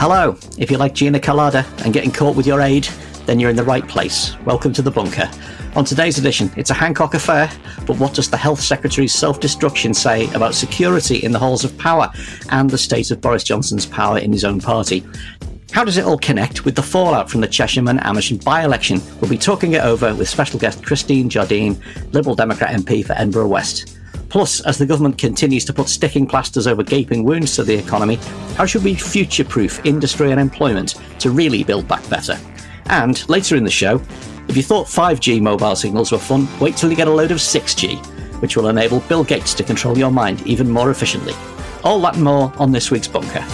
Hello. If you like Gina Colada and getting caught with your aide, then you're in the right place. Welcome to the bunker. On today's edition, it's a Hancock affair, but what does the Health Secretary's self destruction say about security in the halls of power and the state of Boris Johnson's power in his own party? How does it all connect with the fallout from the Chesham and Amersham by election? We'll be talking it over with special guest Christine Jardine, Liberal Democrat MP for Edinburgh West. Plus, as the government continues to put sticking plasters over gaping wounds to the economy, how should we future proof industry and employment to really build back better? And later in the show, if you thought 5G mobile signals were fun, wait till you get a load of 6G, which will enable Bill Gates to control your mind even more efficiently. All that and more on this week's Bunker.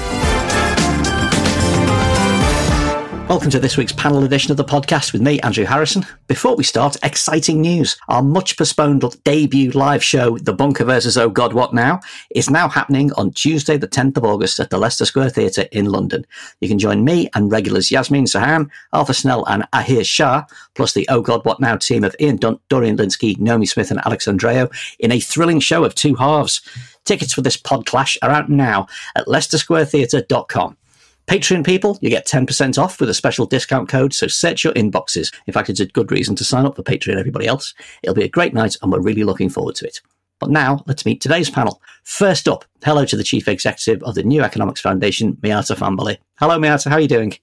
Welcome to this week's panel edition of the podcast with me, Andrew Harrison. Before we start, exciting news. Our much postponed debut live show, The Bunker versus Oh God What Now, is now happening on Tuesday, the 10th of August at the Leicester Square Theatre in London. You can join me and regulars Yasmin Saham, Arthur Snell, and Ahir Shah, plus the Oh God What Now team of Ian Dun- Dorian Lynskey, Naomi Smith, and Alex Andreou in a thrilling show of two halves. Tickets for this pod clash are out now at leicestersquaretheatre.com. Patreon people, you get 10% off with a special discount code, so search your inboxes. In fact, it's a good reason to sign up for Patreon, everybody else. It'll be a great night, and we're really looking forward to it. But now, let's meet today's panel. First up, hello to the Chief Executive of the New Economics Foundation, Miatta Fahnbulleh. Hello, Miata, how are you doing?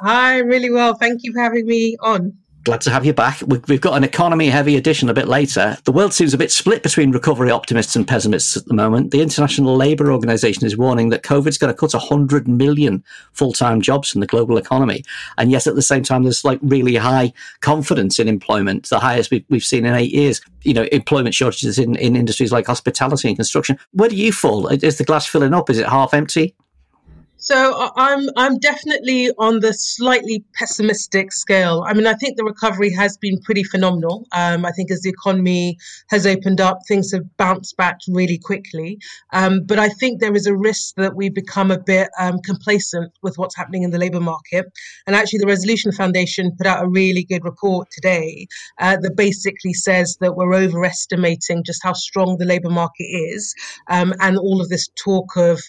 Hi, really well. Thank you for having me on. Glad to have you back. We've got an economy heavy edition a bit later. The world seems a bit split between recovery optimists and pessimists at the moment. The International Labour Organization is warning that COVID's going to cut 100 million full time jobs from the global economy. And yet at the same time, there's like really high confidence in employment, the highest we've, seen in eight years. You know, employment shortages in, in industries like hospitality and construction. Where do you fall? Is the glass filling up? Is it half empty? So I'm I'm definitely on the slightly pessimistic scale. I mean, I think the recovery has been pretty phenomenal. Um, I think as the economy has opened up, things have bounced back really quickly. Um, but I think there is a risk that we become a bit um, complacent with what's happening in the labour market. And actually, the Resolution Foundation put out a really good report today uh, that basically says that we're overestimating just how strong the labour market is, um, and all of this talk of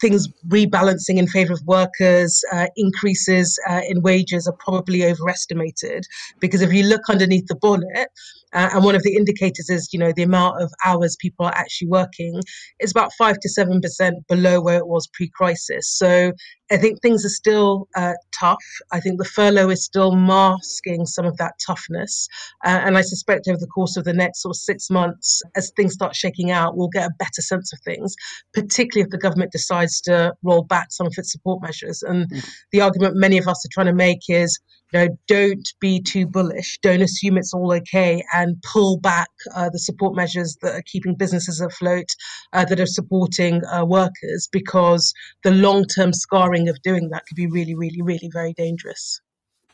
things rebalancing in favor of workers, uh, increases uh, in wages are probably overestimated because if you look underneath the bonnet, uh, and one of the indicators is, you know, the amount of hours people are actually working is about five to seven percent below where it was pre-crisis. So I think things are still uh, tough. I think the furlough is still masking some of that toughness, uh, and I suspect over the course of the next sort of six months, as things start shaking out, we'll get a better sense of things. Particularly if the government decides to roll back some of its support measures. And mm. the argument many of us are trying to make is you know, don't be too bullish. Don't assume it's all okay and pull back uh, the support measures that are keeping businesses afloat, uh, that are supporting uh, workers, because the long term scarring of doing that could be really, really, really very dangerous.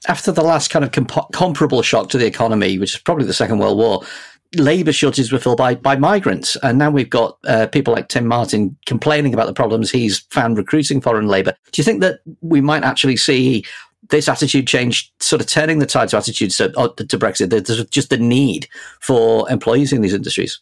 After the last kind of comp- comparable shock to the economy, which is probably the Second World War, labour shortages were filled by, by migrants. And now we've got uh, people like Tim Martin complaining about the problems he's found recruiting foreign labour. Do you think that we might actually see this attitude change sort of turning the tide to attitudes to, uh, to Brexit? There's just the need for employees in these industries.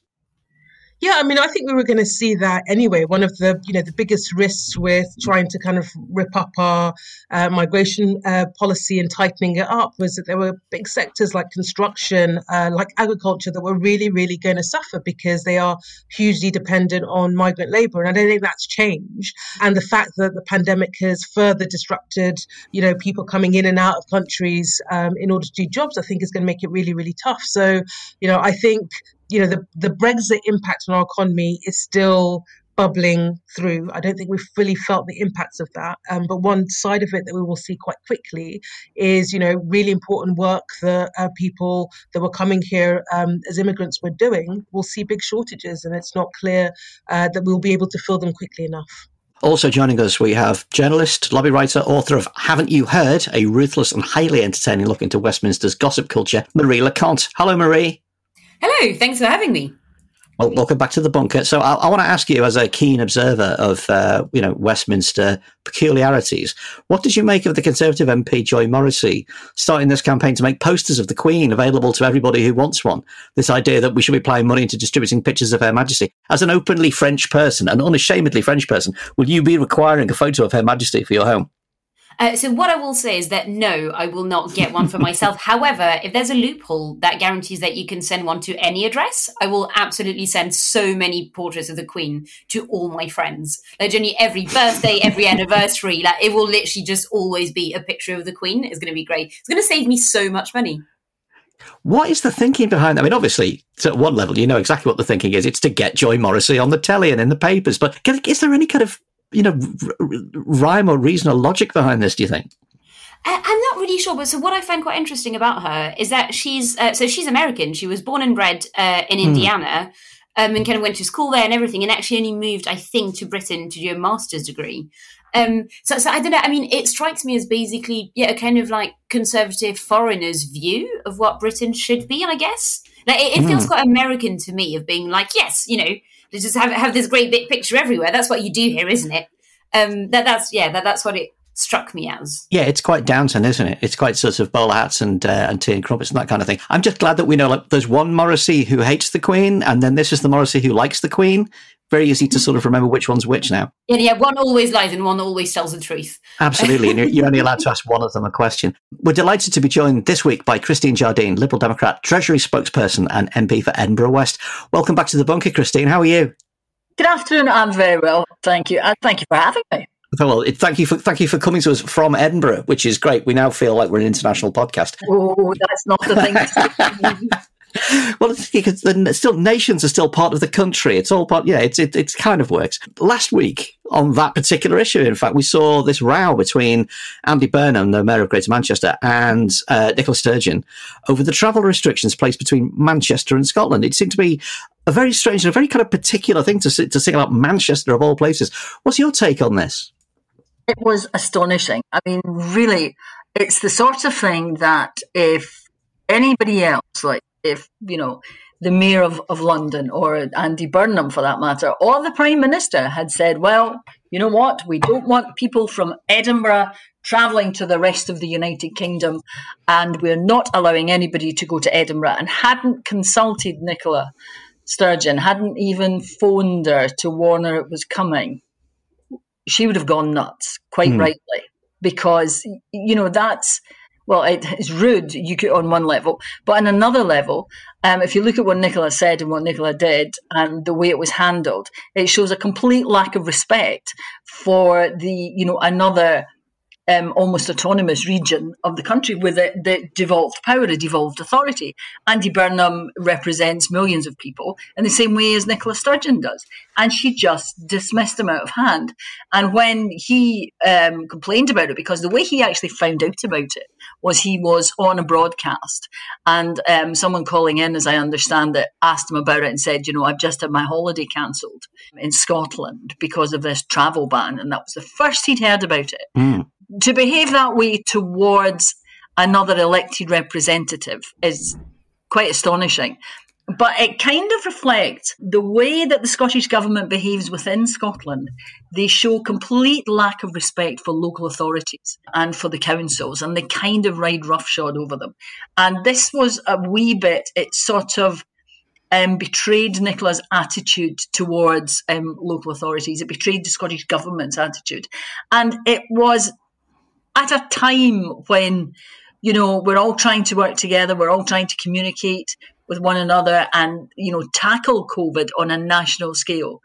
Yeah, I mean, I think we were going to see that anyway. One of the, you know, the biggest risks with trying to kind of rip up our uh, migration uh, policy and tightening it up was that there were big sectors like construction, uh, like agriculture, that were really, really going to suffer because they are hugely dependent on migrant labour, and I don't think that's changed. And the fact that the pandemic has further disrupted, you know, people coming in and out of countries um, in order to do jobs, I think is going to make it really, really tough. So, you know, I think you know, the, the Brexit impact on our economy is still bubbling through. I don't think we've fully felt the impacts of that. Um, but one side of it that we will see quite quickly is, you know, really important work that uh, people that were coming here um, as immigrants were doing. We'll see big shortages, and it's not clear uh, that we'll be able to fill them quickly enough. Also joining us, we have journalist, lobby writer, author of Haven't You Heard? A ruthless and highly entertaining look into Westminster's gossip culture, Marie Le Conte. Hello, Marie. Hello, thanks for having me. Well, welcome back to the bunker. So, I, I want to ask you, as a keen observer of, uh, you know, Westminster peculiarities, what did you make of the Conservative MP Joy Morrissey starting this campaign to make posters of the Queen available to everybody who wants one? This idea that we should be playing money into distributing pictures of Her Majesty. As an openly French person, an unashamedly French person, will you be requiring a photo of Her Majesty for your home? Uh, so what I will say is that no, I will not get one for myself. However, if there's a loophole that guarantees that you can send one to any address, I will absolutely send so many portraits of the Queen to all my friends. Like generally every birthday, every anniversary, like it will literally just always be a picture of the Queen. It's going to be great. It's going to save me so much money. What is the thinking behind that? I mean, obviously, at one level, you know exactly what the thinking is. It's to get Joy Morrissey on the telly and in the papers. But is there any kind of you know, r- rhyme or reason or logic behind this? Do you think? I'm not really sure, but so what I find quite interesting about her is that she's uh, so she's American. She was born and bred uh, in hmm. Indiana, um, and kind of went to school there and everything, and actually only moved, I think, to Britain to do a master's degree. Um, so, so I don't know. I mean, it strikes me as basically, yeah, a kind of like conservative foreigner's view of what Britain should be. I guess like it, it feels mm. quite American to me of being like, yes, you know, just have have this great big picture everywhere. That's what you do here, isn't it? Um, that that's yeah, that, that's what it struck me as. Yeah, it's quite Downton, isn't it? It's quite sort of bowler hats and uh, and tea and crumpets and that kind of thing. I'm just glad that we know like there's one Morrissey who hates the Queen, and then this is the Morrissey who likes the Queen. Very easy to sort of remember which one's which now. Yeah, yeah. One always lies and one always tells the truth. Absolutely, and you're, you're only allowed to ask one of them a question. We're delighted to be joined this week by Christine Jardine, Liberal Democrat, Treasury spokesperson, and MP for Edinburgh West. Welcome back to the bunker, Christine. How are you? Good afternoon. I'm very well, thank you. And thank you for having me. Well, thank you for thank you for coming to us from Edinburgh, which is great. We now feel like we're an international podcast. Oh, that's not the thing. well, because the, still nations are still part of the country. It's all part. Yeah, it's it, it kind of works. Last week on that particular issue, in fact, we saw this row between Andy Burnham, the mayor of Greater Manchester, and uh, Nicola Sturgeon over the travel restrictions placed between Manchester and Scotland. It seemed to be a very strange and a very kind of particular thing to to single out Manchester of all places. What's your take on this? It was astonishing. I mean, really, it's the sort of thing that if anybody else, like if, you know, the Mayor of, of London or Andy Burnham for that matter, or the Prime Minister had said, well, you know what, we don't want people from Edinburgh travelling to the rest of the United Kingdom, and we're not allowing anybody to go to Edinburgh, and hadn't consulted Nicola Sturgeon, hadn't even phoned her to warn her it was coming, she would have gone nuts, quite mm. rightly, because, you know, that's well, it is rude. You could on one level, but on another level, um, if you look at what Nicola said and what Nicola did and the way it was handled, it shows a complete lack of respect for the you know another um, almost autonomous region of the country with the, the, devolved power, a devolved authority. Andy Burnham represents millions of people in the same way as Nicola Sturgeon does. And she just dismissed him out of hand. And when he um, complained about it, because the way he actually found out about it was he was on a broadcast and um, someone calling in, as I understand it, asked him about it and said, you know, I've just had my holiday cancelled in Scotland because of this travel ban. And that was the first he'd heard about it. Mm to behave that way towards another elected representative is quite astonishing. But it kind of reflects the way that the Scottish Government behaves within Scotland. They show complete lack of respect for local authorities and for the councils, and they kind of ride roughshod over them. And this was a wee bit, it sort of um, betrayed Nicola's attitude towards um, local authorities. It betrayed the Scottish Government's attitude. And it was at a time when, you know, we're all trying to work together, we're all trying to communicate with one another and, you know, tackle COVID on a national scale.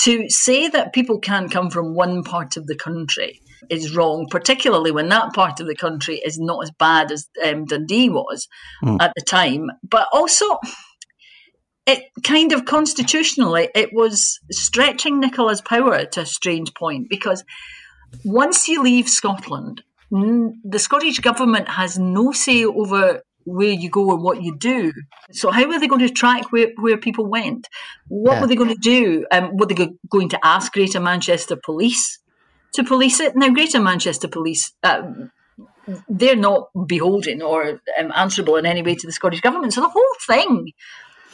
To say that people can't come from one part of the country is wrong, particularly when that part of the country is not as bad as um, Dundee was mm. at the time. But also, it kind of constitutionally, it was stretching Nicola's power to a strange point because once you leave Scotland, the Scottish government has no say over where you go and what you do. So how are they going to track where, where people went? What yeah. were they going to do? Um, were they going to ask Greater Manchester Police to police it? Now, Greater Manchester Police, um, they're not beholden or um, answerable in any way to the Scottish government. So the whole thing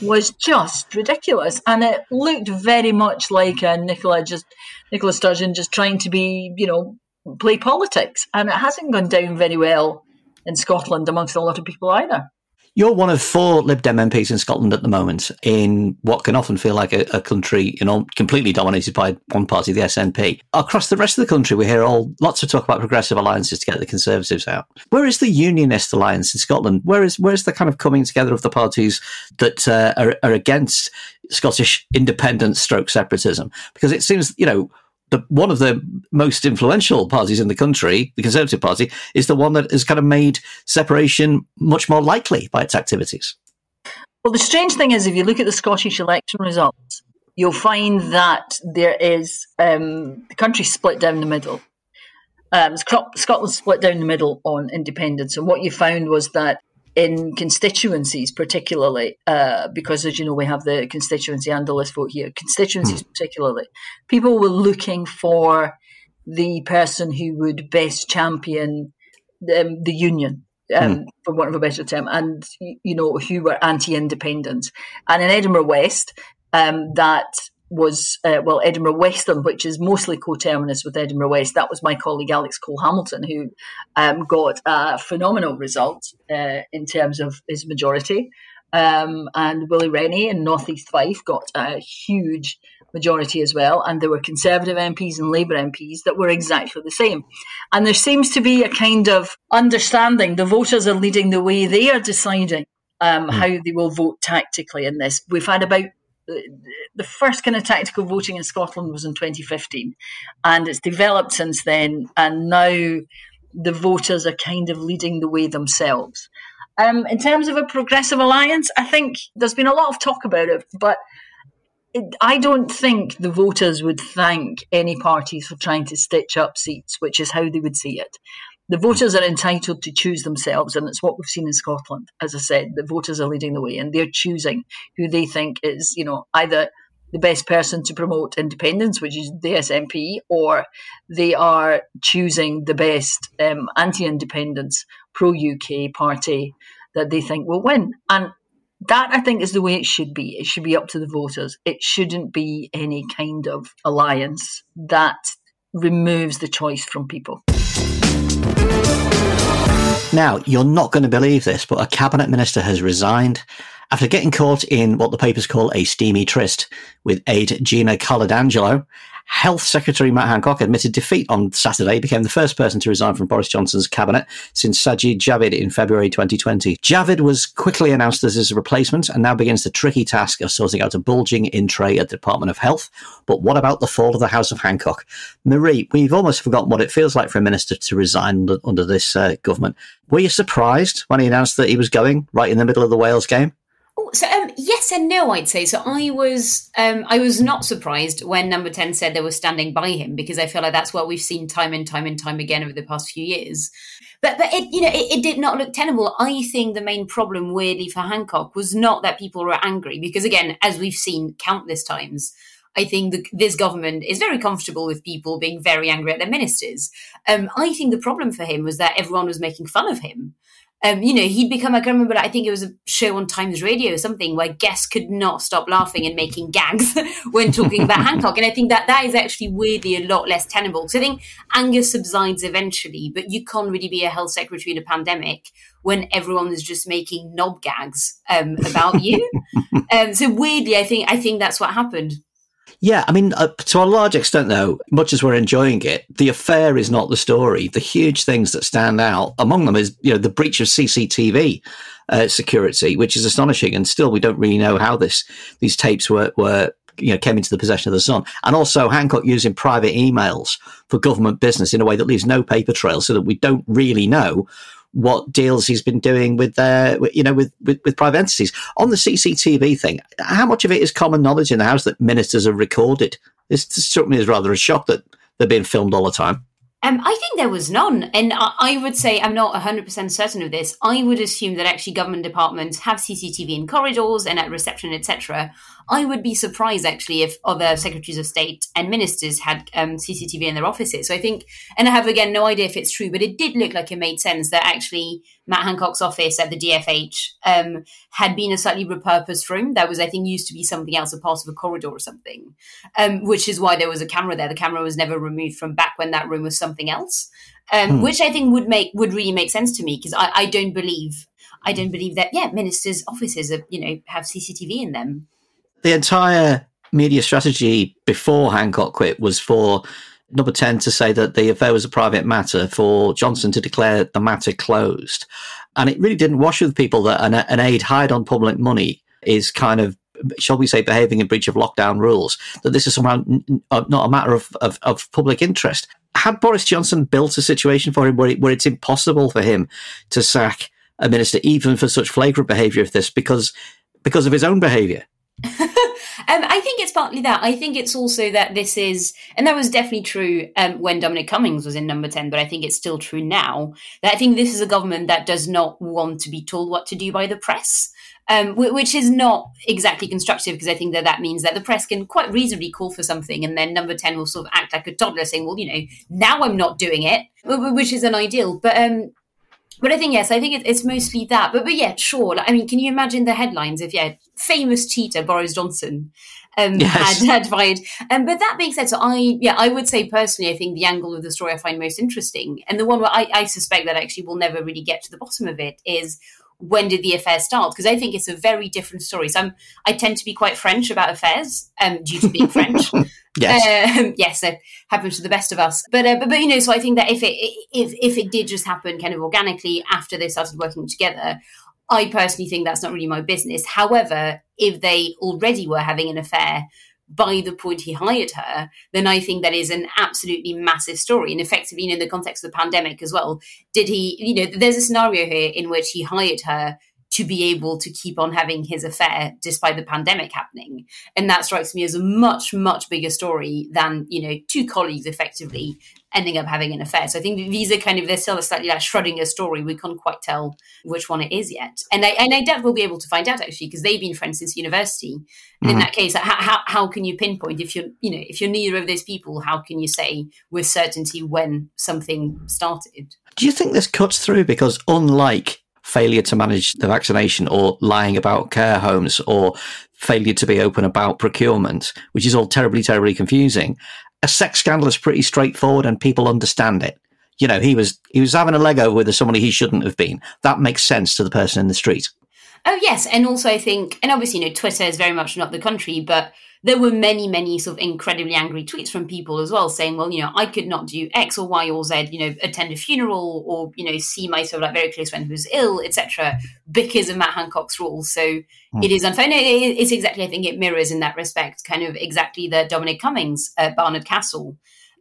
was just ridiculous, and it looked very much like a Nicola just Nicola Sturgeon just trying to be, you know, play politics, and it hasn't gone down very well in Scotland amongst a lot of people either. You're one of four Lib Dem MPs in Scotland at the moment, in what can often feel like a, a, country, you know, completely dominated by one party, the SNP. Across the rest of the country, we hear all lots of talk about progressive alliances to get the Conservatives out. Where is the Unionist alliance in Scotland? Where is where is the kind of coming together of the parties that uh, are, are against Scottish independence, stroke separatism? Because it seems, you know, the, one of the most influential parties in the country, the Conservative Party, is the one that has kind of made separation much more likely by its activities. Well, the strange thing is, if you look at the Scottish election results, you'll find that there is um, the country split down the middle. Um, Scotland split down the middle on independence, and what you found was that in constituencies, particularly uh, because, as you know, we have the constituency and the list vote here. Constituencies, mm. particularly, people were looking for the person who would best champion um, the union, um, mm. for want of a better term, and you know who were anti-independence. And in Edinburgh West, um, that was uh, well Edinburgh Western, which is mostly coterminous with Edinburgh West. That was my colleague Alex Cole Hamilton, who um, got a phenomenal result uh, in terms of his majority. Um, and Willie Rennie in North East Fife got a huge majority as well. And there were Conservative MPs and Labour MPs that were exactly the same. And there seems to be a kind of understanding the voters are leading the way, they are deciding um, mm. how they will vote tactically in this. We've had about the first kind of tactical voting in Scotland was in 2015, and it's developed since then. And now the voters are kind of leading the way themselves. Um, in terms of a progressive alliance, I think there's been a lot of talk about it, but it, I don't think the voters would thank any parties for trying to stitch up seats, which is how they would see it the voters are entitled to choose themselves, and it's what we've seen in Scotland. As I said, the voters are leading the way, and they're choosing who they think is, you know, either the best person to promote independence, which is the SNP, or they are choosing the best um, anti-independence, pro-UK party that they think will win. And that I think is the way it should be. It should be up to the voters. It shouldn't be any kind of alliance that removes the choice from people. Now, you're not going to believe this, but a cabinet minister has resigned after getting caught in what the papers call a steamy tryst with aide Gina Coladangelo Health Secretary Matt Hancock admitted defeat on Saturday, became the first person to resign from Boris Johnson's cabinet since Sajid Javid in February 2020. Javid was quickly announced as his replacement and now begins the tricky task of sorting out a bulging in tray at the Department of Health. But what about the fall of the House of Hancock? Marie, we've almost forgotten what it feels like for a minister to resign under, under this uh, government. Were you surprised when he announced that he was going right in the middle of the Wales game? So um, yes and no, I'd say. So I was, um, I was not surprised when Number Ten said they were standing by him because I feel like that's what we've seen time and time and time again over the past few years. But but it, you know, it, it did not look tenable. I think the main problem, weirdly, for Hancock was not that people were angry because, again, as we've seen countless times, I think the, this government is very comfortable with people being very angry at their ministers. Um, I think the problem for him was that everyone was making fun of him um, you know, he'd become, I can remember, I think it was a show on Times Radio or something where guests could not stop laughing and making gags when talking about Hancock. And I think that that is actually weirdly a lot less tenable. So I think anger subsides eventually, but you can't really be a health secretary in a pandemic when everyone is just making knob gags um, about you. um, so weirdly, I think, I think that's what happened. Yeah, I mean, uh, to a large extent, though, much as we're enjoying it, the affair is not the story. The huge things that stand out among them is, you know, the breach of CCTV uh, security, which is astonishing, and still we don't really know how this these tapes were were you know came into the possession of the Sun, and also Hancock using private emails for government business in a way that leaves no paper trail, so that we don't really know what deals he's been doing with their, you know, with, with, with private entities. On the CCTV thing, how much of it is common knowledge in the House that ministers are recorded? This struck me as rather a shock that they're being filmed all the time. Um, I think there was none. And I, I, would say, I'm not 100% certain of this. I would assume that actually government departments have CCTV in corridors and at reception, etc. I would be surprised actually if other secretaries of state and ministers had um, CCTV in their offices. So I think, and I have again no idea if it's true, but it did look like it made sense that actually Matt Hancock's office at the DFH um, had been a slightly repurposed room that was, I think, used to be something else, a part of a corridor or something, um, which is why there was a camera there. The camera was never removed from back when that room was something else, um, hmm. which I think would make would really make sense to me because I, I don't believe I don't believe that yeah ministers' offices are, you know have CCTV in them the entire media strategy before Hancock quit was for number 10 to say that the affair was a private matter, for Johnson to declare the matter closed. And it really didn't wash with people that an, an aide hired on public money is kind of shall we say, behaving in breach of lockdown rules, that this is somehow uh, not a matter of, of, of, public interest. Had Boris Johnson built a situation for him where, it, where it's impossible for him to sack a minister, even for such flagrant behaviour of this, because because of his own behaviour? Um, I think it's partly that. I think it's also that this is, and that was definitely true um, when Dominic Cummings was in number 10, but I think it's still true now, that I think this is a government that does not want to be told what to do by the press. Um, which is not exactly constructive because I think that that means that the press can quite reasonably call for something, and then number ten will sort of act like a toddler, saying, "Well, you know, now I'm not doing it," which is an ideal. But um, but I think yes, I think it's mostly that. But but yeah, sure. Like, I mean, can you imagine the headlines if yeah, famous cheater Boris Johnson um, yes. had, had fired? Um, but that being said, so I yeah, I would say personally, I think the angle of the story I find most interesting, and the one where I, I suspect that actually we'll never really get to the bottom of it is when did the affair start? Because I think it's a very different story. So I'm, I tend to be quite French about affairs um, due to being French. yes, um, yes, it happens to the best of us. But, uh, but but you know, so I think that if it if if it did just happen kind of organically after they started working together, I personally think that's not really my business. However, if they already were having an affair by the point he hired her, then I think that is an absolutely massive story. And effectively, you know, in the context of the pandemic as well, did he, you know, there's a scenario here in which he hired her to be able to keep on having his affair despite the pandemic happening. And that strikes me as a much, much bigger story than, you know, two colleagues effectively ending up having an affair. So I think these are kind of, they're still a slightly like Schrodinger story. We can't quite tell which one it is yet. And I, and I doubt we'll be able to find out actually, because they've been friends since university. Mm-hmm. In that case, how, how, how can you pinpoint if you're, you know, if you're neither of those people, how can you say with certainty when something started? Do you think this cuts through? Because unlike failure to manage the vaccination or lying about care homes or failure to be open about procurement, which is all terribly, terribly confusing. A sex scandal is pretty straightforward and people understand it. You know, he was he was having a Lego with somebody he shouldn't have been. That makes sense to the person in the street. Oh yes, and also I think, and obviously, you know, Twitter is very much not the country, but there were many, many sort of incredibly angry tweets from people as well, saying, "Well, you know, I could not do X or Y or Z, you know, attend a funeral or you know, see my sort of like very close friend who's ill, etc., because of Matt Hancock's rules." So mm. it is unfair. No, it's exactly. I think it mirrors in that respect, kind of exactly the Dominic Cummings, uh, Barnard Castle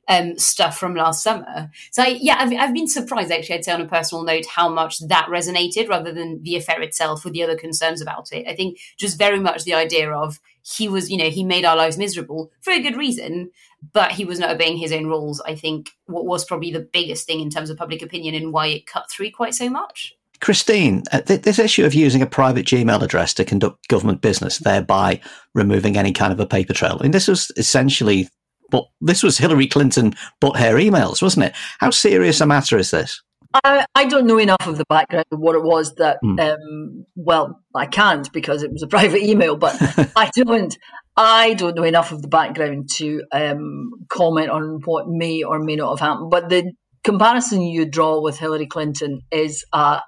um, stuff from last summer. So I, yeah, I've, I've been surprised actually. I'd say on a personal note how much that resonated rather than the affair itself or the other concerns about it. I think just very much the idea of he was, you know, he made our lives miserable for a good reason, but he was not obeying his own rules. I think what was probably the biggest thing in terms of public opinion and why it cut through quite so much. Christine, uh, th- this issue of using a private Gmail address to conduct government business, thereby removing any kind of a paper trail, I mean, this was essentially but this was Hillary Clinton but her emails, wasn't it? How serious a matter is this? I, I don't know enough of the background of what it was that, mm. um, well, I can't because it was a private email, but I don't, I don't know enough of the background to um, comment on what may or may not have happened. But the comparison you draw with Hillary Clinton is a,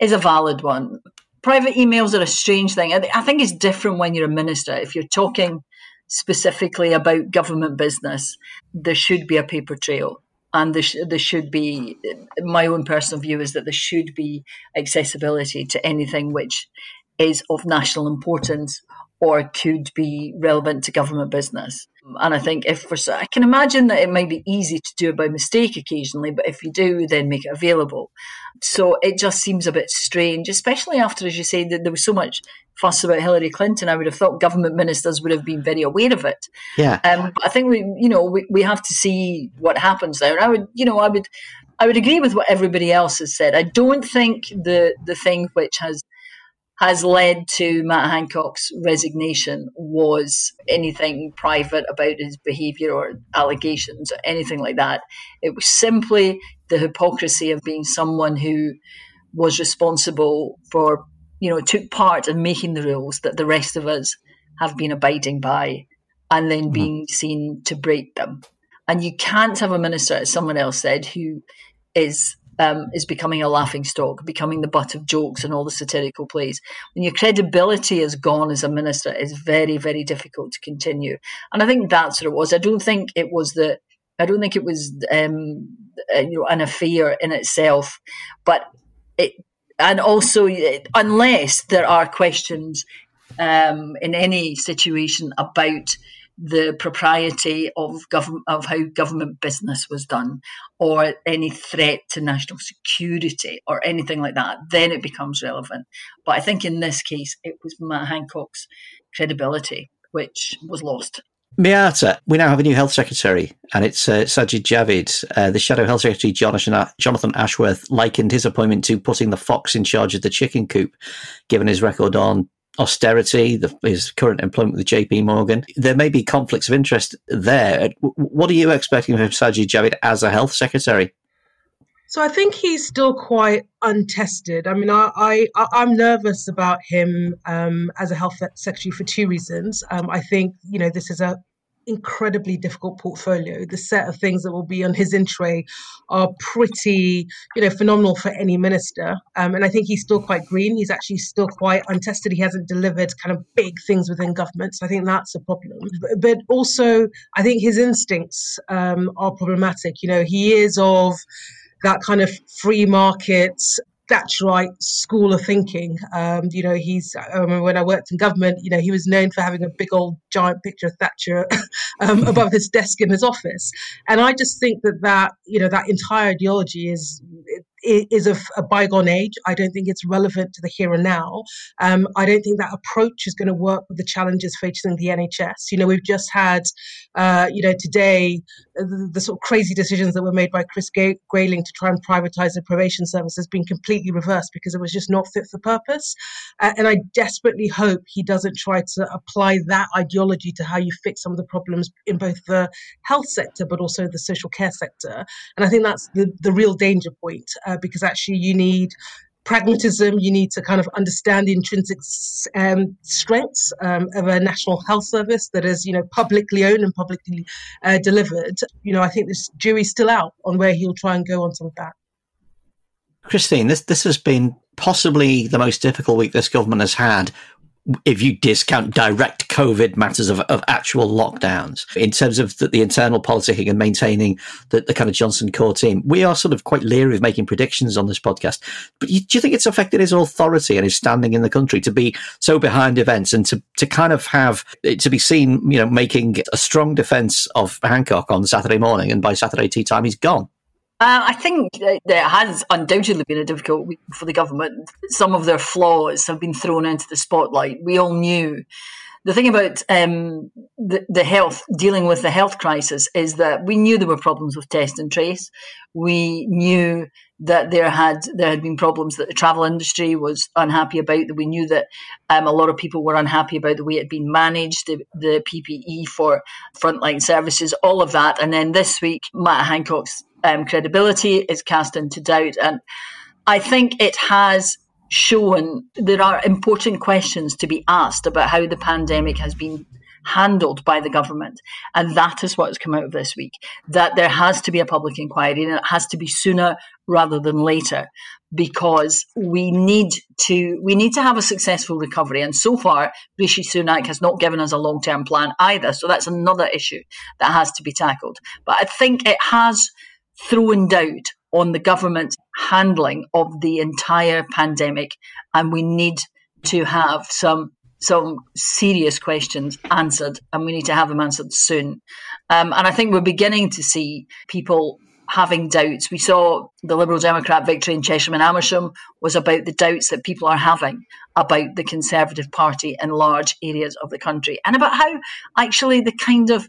is a valid one. Private emails are a strange thing. I think it's different when you're a minister. If you're talking specifically about government business, there should be a paper trail. And there, sh- there should be, my own personal view is that there should be accessibility to anything which is of national importance or could be relevant to government business. And I think if for I can imagine that it might be easy to do it by mistake occasionally, but if you do, then make it available. So it just seems a bit strange, especially after, as you say, that there was so much fuss about Hillary Clinton. I would have thought government ministers would have been very aware of it. Yeah. Um, but I think we, you know, we, we have to see what happens there. And I would, you know, I would, I would agree with what everybody else has said. I don't think the the thing which has has led to Matt Hancock's resignation was anything private about his behaviour or allegations or anything like that. It was simply the hypocrisy of being someone who was responsible for, you know, took part in making the rules that the rest of us have been abiding by and then mm-hmm. being seen to break them. And you can't have a minister, as someone else said, who is um, is becoming a laughing stock, becoming the butt of jokes and all the satirical plays. When your credibility is gone as a minister, it's very, very difficult to continue. And I think that's what it was. I don't think it was the, I don't think it was, um, uh, you know, an affair in itself, but it, and also unless there are questions um, in any situation about the propriety of government of how government business was done or any threat to national security or anything like that, then it becomes relevant. But I think in this case, it was Matt Hancock's credibility which was lost. Miatta, we now have a new health secretary, and it's uh, Sajid Javid. Uh, the shadow health secretary, Jonathan, Jonathan Ashworth, likened his appointment to putting the fox in charge of the chicken coop, given his record on austerity, the, his current employment with JP Morgan. There may be conflicts of interest there. What are you expecting from Sajid Javid as a health secretary? So I think he's still quite untested. I mean, I, I I'm nervous about him um, as a health secretary for two reasons. Um, I think you know this is a incredibly difficult portfolio. The set of things that will be on his in are pretty, you know, phenomenal for any minister. Um, and I think he's still quite green. He's actually still quite untested. He hasn't delivered kind of big things within government. So I think that's a problem. But, but also, I think his instincts um, are problematic. You know, he is of that kind of free market Thatcherite school of thinking. Um, you know, he's, remember when I worked in government, you know, he was known for having a big old giant picture of Thatcher um, above his desk in his office. And I just think that that, you know, that entire ideology is, is of a bygone age. I don't think it's relevant to the here and now. Um, I don't think that approach is going to work with the challenges facing the NHS. You know, we've just had, uh, you know, today the, the, sort of crazy decisions that were made by Chris Grayling to try and privatise the probation service has been completely reversed because it was just not fit for purpose. Uh, and I desperately hope he doesn't try to apply that ideology to how you fix some of the problems in both the health sector but also the social care sector. And I think that's the, the real danger point. Uh, uh, because actually you need pragmatism. You need to kind of understand the intrinsic um, strengths um, of a national health service that is, you know, publicly owned and publicly uh, delivered. You know, I think this jury's still out on where he'll try and go on some of that. Christine, this this has been possibly the most difficult week this government has had if you discount direct COVID matters of, of actual lockdowns, in terms of the, the internal politicking and maintaining the, the, kind of Johnson core team, we are sort of quite leery of making predictions on this podcast. But you, do you think it's affected his authority and his standing in the country to be so behind events and to, to kind of have eh, to be seen, you know, making a strong defence of Hancock on Saturday morning and by Saturday tea time he's gone? Uh, I think it has undoubtedly been a difficult week for the government. Some of their flaws have been thrown into the spotlight. We all knew. The thing about um, the, the health, dealing with the health crisis, is that we knew there were problems with test and trace. We knew that there had there had been problems that the travel industry was unhappy about. That we knew that um, a lot of people were unhappy about the way it had been managed, the, the PPE for frontline services, all of that. And then this week, Matt Hancock's um, credibility is cast into doubt. And I think it has shown there are important questions to be asked about how the pandemic has been handled by the government. And that is what has come out of this week that there has to be a public inquiry and it has to be sooner rather than later because we need to we need to have a successful recovery and so far Rishi Sunak has not given us a long-term plan either so that's another issue that has to be tackled but I think it has thrown doubt on the government's handling of the entire pandemic, and we need to have some some serious questions answered, and we need to have them answered soon. Um, and I think we're beginning to see people having doubts. We saw the Liberal Democrat victory in Chesham and Amersham was about the doubts that people are having about the Conservative Party in large areas of the country and about how actually the kind of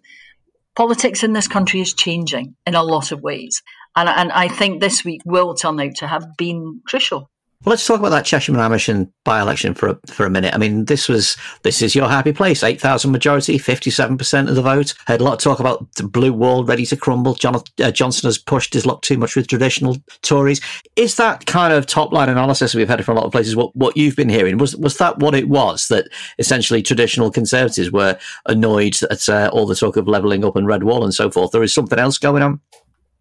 politics in this country is changing in a lot of ways. And, and I think this week will turn out to have been crucial. Well, let's talk about that Chesham and Amersham by-election for a, for a minute. I mean, this was this is your happy place. Eight thousand majority, fifty-seven percent of the vote. Had a lot of talk about the blue wall ready to crumble. John, uh, Johnson has pushed his luck too much with traditional Tories. Is that kind of top-line analysis we've had from a lot of places? What what you've been hearing was was that what it was? That essentially traditional Conservatives were annoyed at uh, all the talk of levelling up and red wall and so forth. There is something else going on.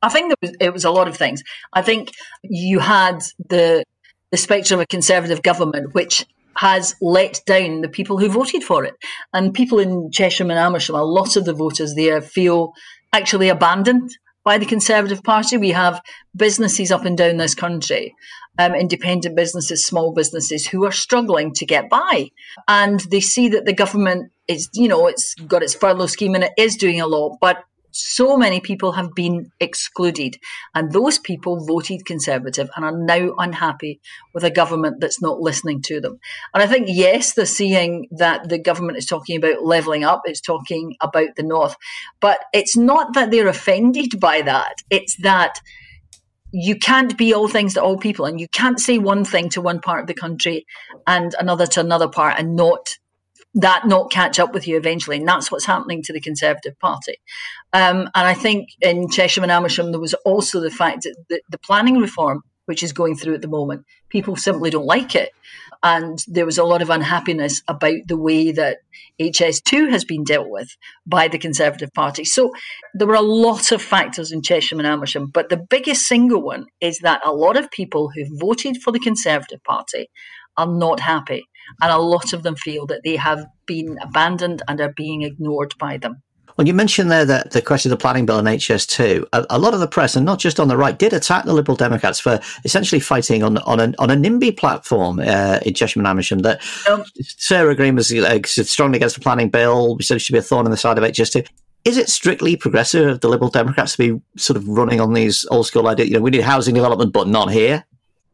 I think was, it was a lot of things. I think you had the the spectre of a conservative government, which has let down the people who voted for it. And people in Chesham and Amersham, a lot of the voters there feel actually abandoned by the Conservative Party. We have businesses up and down this country, um, independent businesses, small businesses, who are struggling to get by. And they see that the government is, you know, it's got its furlough scheme and it is doing a lot, but so many people have been excluded, and those people voted Conservative and are now unhappy with a government that's not listening to them. And I think, yes, they're seeing that the government is talking about levelling up, it's talking about the North, but it's not that they're offended by that, it's that you can't be all things to all people, and you can't say one thing to one part of the country and another to another part and not that not catch up with you eventually. And that's what's happening to the Conservative Party. Um, and I think in Chesham and Amersham, there was also the fact that the, the planning reform, which is going through at the moment, people simply don't like it. And there was a lot of unhappiness about the way that HS2 has been dealt with by the Conservative Party. So there were a lot of factors in Chesham and Amersham, but the biggest single one is that a lot of people who voted for the Conservative Party are not happy and a lot of them feel that they have been abandoned and are being ignored by them. Well, you mentioned there that the question of the planning bill and HS2, a, a, lot of the press, and not just on the right, did attack the Liberal Democrats for essentially fighting on on, an, on a NIMBY platform uh, in Chesham and Amersham. That um, Sarah Green was uh, strongly against the planning bill. We said it should be a thorn in the side of HS2. Is it strictly progressive of the Liberal Democrats to be sort of running on these old school ideas? You know, we need housing development, but not here.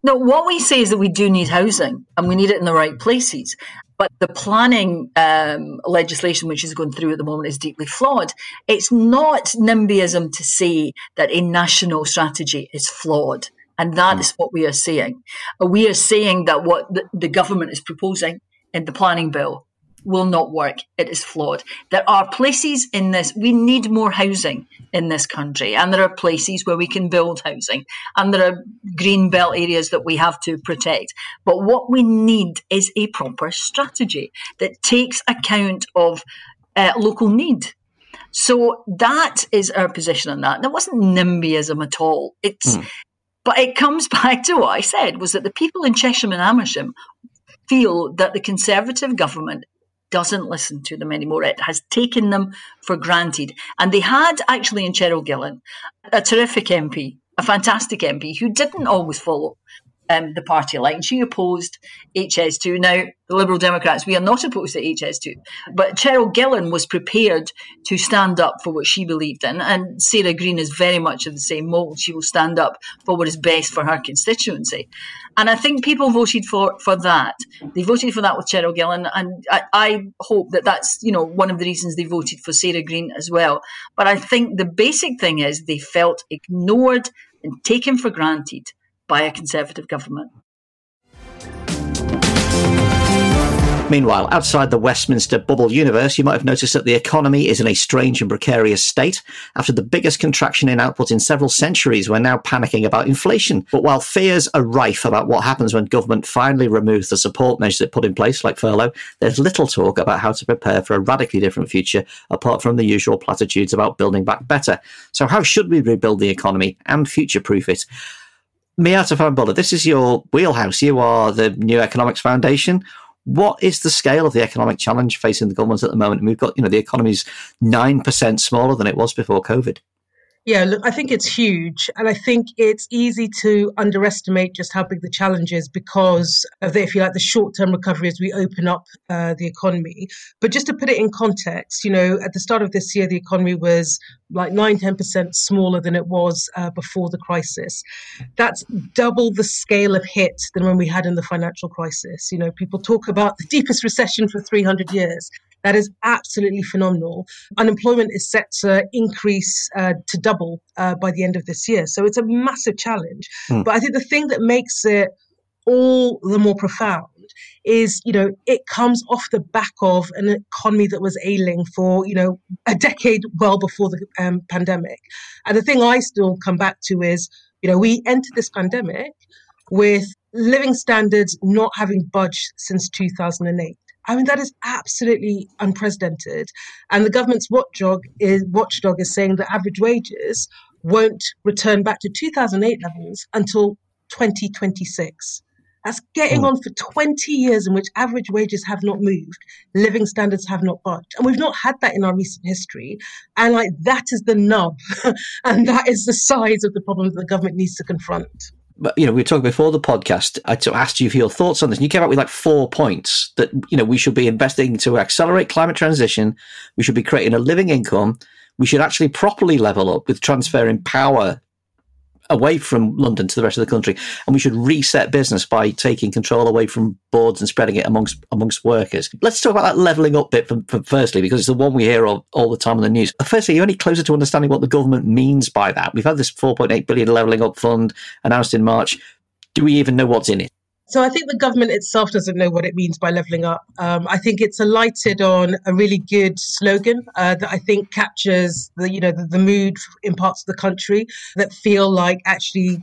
No, what we say is that we do need housing and we need it in the right places. But the planning um, legislation, which is going through at the moment, is deeply flawed. It's not NIMBYism to say that a national strategy is flawed. And that mm. is what we are saying. We are saying that what the, the government is proposing in the planning bill will not work. It is flawed. There are places in this, we need more housing in this country, and there are places where we can build housing, and there are green belt areas that we have to protect. But what we need is a proper strategy that takes account of uh, local need. So that is our position on that. That wasn't NIMBYism at all. It's, mm. but it comes back to what I said was that the people in Chesham and Amersham feel that the Conservative government doesn't listen to them anymore. It has taken them for granted. And they had actually in Cheryl Gillan a terrific MP, a fantastic MP who didn't always follow um, the party line. She opposed HS2. Now, the Liberal Democrats, we are not opposed to HS2, but Cheryl Gillan was prepared to stand up for what she believed in. And Sarah Green is very much of the same mould. She will stand up for what is best for her constituency. And I think people voted for, for that. They voted for that with Cheryl Gillan. And I, I hope that that's, you know, one of the reasons they voted for Sarah Green as well. But I think the basic thing is they felt ignored and taken for granted by a Conservative government. Meanwhile, outside the Westminster bubble universe, you might have noticed that the economy is in a strange and precarious state. After the biggest contraction in output in several centuries, we're now panicking about inflation. But while fears are rife about what happens when government finally removes the support measures it put in place, like furlough, there's little talk about how to prepare for a radically different future, apart from the usual platitudes about building back better. So, how should we rebuild the economy and future proof it? Miatta Fahnbulleh, this is your wheelhouse. You are the New Economics Foundation. What is the scale of the economic challenge facing the government at the moment? And we've got, you know, the economy's 9% smaller than it was before COVID. Yeah, look, I think it's huge. And I think it's easy to underestimate just how big the challenge is because of the, if you like, the short term recovery as we open up uh, the economy. But just to put it in context, you know, at the start of this year, the economy was like 9 10% smaller than it was uh, before the crisis. That's double the scale of hit than when we had in the financial crisis. You know, people talk about the deepest recession for 300 years. That is absolutely phenomenal. Unemployment is set to increase uh, to double uh, by the end of this year. So it's a massive challenge. Mm. But I think the thing that makes it all the more profound is you know it comes off the back of an economy that was ailing for you know a decade well before the um, pandemic and the thing i still come back to is you know we entered this pandemic with living standards not having budged since 2008 I mean, that is absolutely unprecedented. And the government's watchdog is, watchdog is saying that average wages won't return back to 2008 levels until 2026. That's getting mm. on for 20 years in which average wages have not moved, living standards have not budged. And we've not had that in our recent history. And like that is the nub. and that is the size of the problem that the government needs to confront you know, we were talking before the podcast. I asked you for your thoughts on this, and you came up with like four points that you know we should be investing to accelerate climate transition. We should be creating a living income. We should actually properly level up with transferring power away from London to the rest of the country, and we should reset business by taking control away from boards and spreading it amongst amongst workers. Let's talk about that levelling up bit for, for firstly, because it's the one we hear all, all the time on the news. Uh, firstly, you're you any closer to understanding what the government means by that? We've had this 4.8 billion levelling up fund announced in March. Do we even know what's in it? So I think the government itself doesn't know what it means by levelling up. Um, I think it's alighted on a really good slogan uh, that I think captures the you know the, the, mood in parts of the country that feel like actually